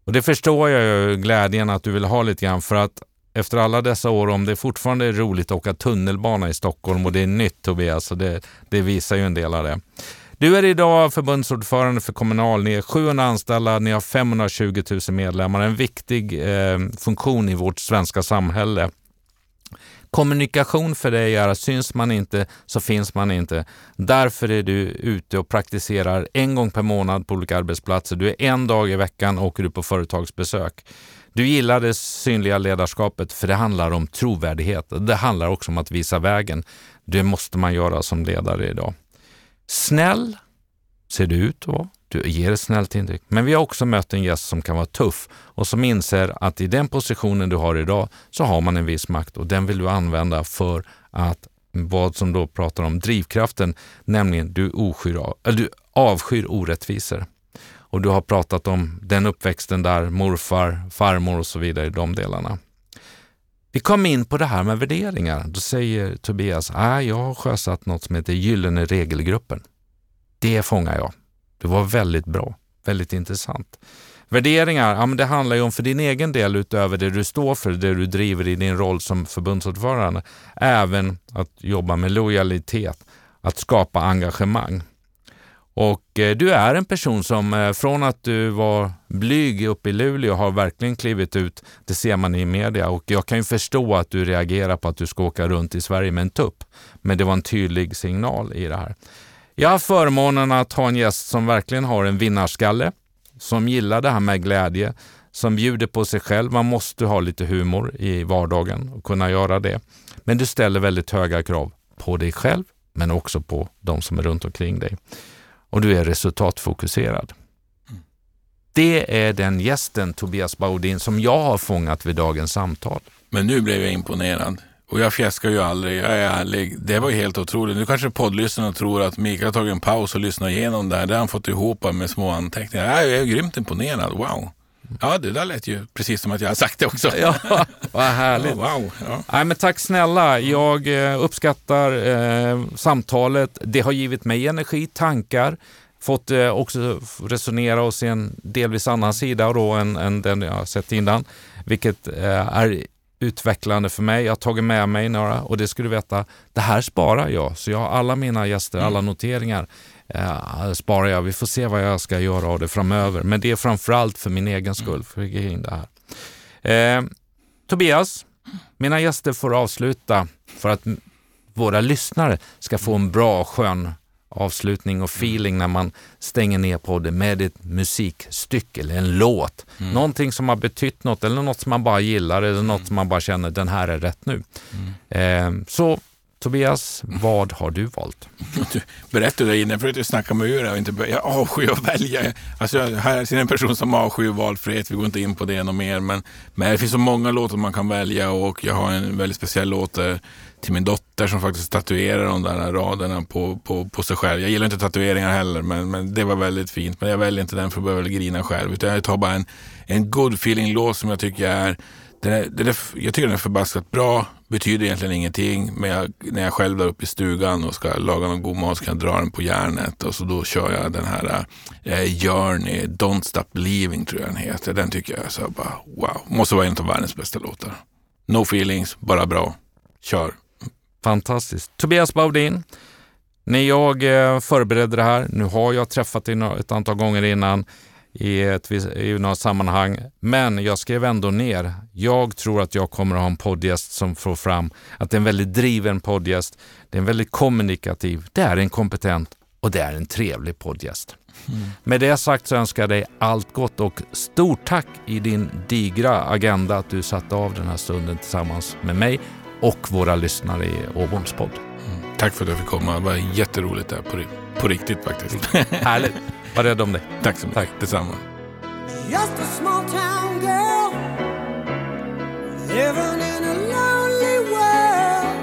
Och det förstår jag ju, glädjen att du vill ha lite grann för att efter alla dessa år, om det fortfarande är roligt att åka tunnelbana i Stockholm och det är nytt Tobias, så det, det visar ju en del av det. Du är idag förbundsordförande för Kommunal. Ni är 700 anställda, ni har 520 000 medlemmar. En viktig eh, funktion i vårt svenska samhälle. Kommunikation för dig är att syns man inte så finns man inte. Därför är du ute och praktiserar en gång per månad på olika arbetsplatser. Du är en dag i veckan och åker du på företagsbesök. Du gillar det synliga ledarskapet för det handlar om trovärdighet. Det handlar också om att visa vägen. Det måste man göra som ledare idag. Snäll ser du ut att vara. du ger ett snällt intryck. Men vi har också mött en gäst som kan vara tuff och som inser att i den positionen du har idag så har man en viss makt och den vill du använda för att vad som då pratar om drivkraften, nämligen du, oskyr, eller du avskyr orättvisor. Och du har pratat om den uppväxten där morfar, farmor och så vidare i de delarna. Vi kom in på det här med värderingar. Då säger Tobias, ah, jag har sjösatt något som heter Gyllene regelgruppen. Det fångar jag. Det var väldigt bra, väldigt intressant. Värderingar, ja, men det handlar ju om för din egen del utöver det du står för, det du driver i din roll som förbundsordförande, även att jobba med lojalitet, att skapa engagemang. Och eh, du är en person som eh, från att du var blyg uppe i Luleå har verkligen klivit ut. Det ser man i media och jag kan ju förstå att du reagerar på att du ska åka runt i Sverige med en tupp. Men det var en tydlig signal i det här. Jag har förmånen att ha en gäst som verkligen har en vinnarskalle, som gillar det här med glädje, som bjuder på sig själv. Man måste ha lite humor i vardagen och kunna göra det. Men du ställer väldigt höga krav på dig själv, men också på de som är runt omkring dig och du är resultatfokuserad. Det är den gästen, Tobias Baudin, som jag har fångat vid dagens samtal. Men nu blev jag imponerad. Och jag fjäskar ju aldrig, jag är ärlig. Det var helt otroligt. Nu kanske poddlyssnarna tror att Mikael har tagit en paus och lyssnat igenom det här. Det har han fått ihop med små anteckningar. Jag är grymt imponerad, wow. Ja, det där lät ju precis som att jag har sagt det också. Ja, vad härligt. Oh, wow. Ja. Nej, men tack snälla. Jag eh, uppskattar eh, samtalet. Det har givit mig energi, tankar, fått eh, också resonera och se en delvis annan sida då än, än den jag har sett innan, vilket eh, är utvecklande för mig. Jag har tagit med mig några och det skulle du veta, det här sparar jag. Så jag har alla mina gäster, alla mm. noteringar eh, sparar jag. Vi får se vad jag ska göra av det framöver. Men det är framförallt för min egen skull, för att in det här. Eh, Tobias, mina gäster får avsluta för att våra lyssnare ska få en bra, skön avslutning och feeling när man stänger ner podden med ett musikstycke eller en låt. Mm. Någonting som har betytt något eller något som man bara gillar eller något som man bara känner den här är rätt nu. Mm. Eh, så Tobias, vad har du valt? Du berättade innan Jag försökte snacka mig ur det. inte. Jag avskyr att välja. Alltså, här är en person som avskyr valfrihet. Vi går inte in på det något mer. Men, men det finns så många låtar man kan välja och jag har en väldigt speciell låt eh, till min dotter som faktiskt tatuerar de där raderna på, på, på sig själv. Jag gillar inte tatueringar heller, men, men det var väldigt fint. Men jag väljer inte den för att börja grina själv. Utan jag tar bara en, en good feeling-låt som jag tycker är den är, den är, jag tycker den är förbaskat bra, betyder egentligen ingenting. Men jag, när jag själv är uppe i stugan och ska laga någon god mat så kan jag dra den på järnet. Och så då kör jag den här eh, Journey, Don't Stop Believing tror jag den heter. Den tycker jag är så bara wow. Måste vara en av världens bästa låtar. No feelings, bara bra. Kör. Fantastiskt. Tobias Baudin, när jag eh, förberedde det här, nu har jag träffat dig ett antal gånger innan, i, ett, i några sammanhang. Men jag skrev ändå ner. Jag tror att jag kommer att ha en poddgäst som får fram att det är en väldigt driven poddgäst. Det är en väldigt kommunikativ. Det är en kompetent och det är en trevlig poddgäst. Mm. Med det sagt så önskar jag dig allt gott och stort tack i din digra agenda att du satte av den här stunden tillsammans med mig och våra lyssnare i Åboms podd. Mm. Tack för att jag fick komma. Det var jätteroligt där på, på riktigt faktiskt. Härligt. Var rädd om dig. Tack så mycket. Tack detsamma. Just a small town girl Living in a lonely world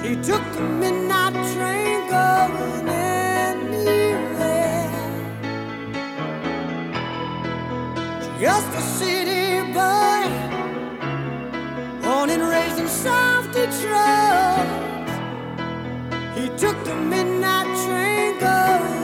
She took the midnight train going anywhere Just a city boy Born and raised in South Detroit He took the midnight train going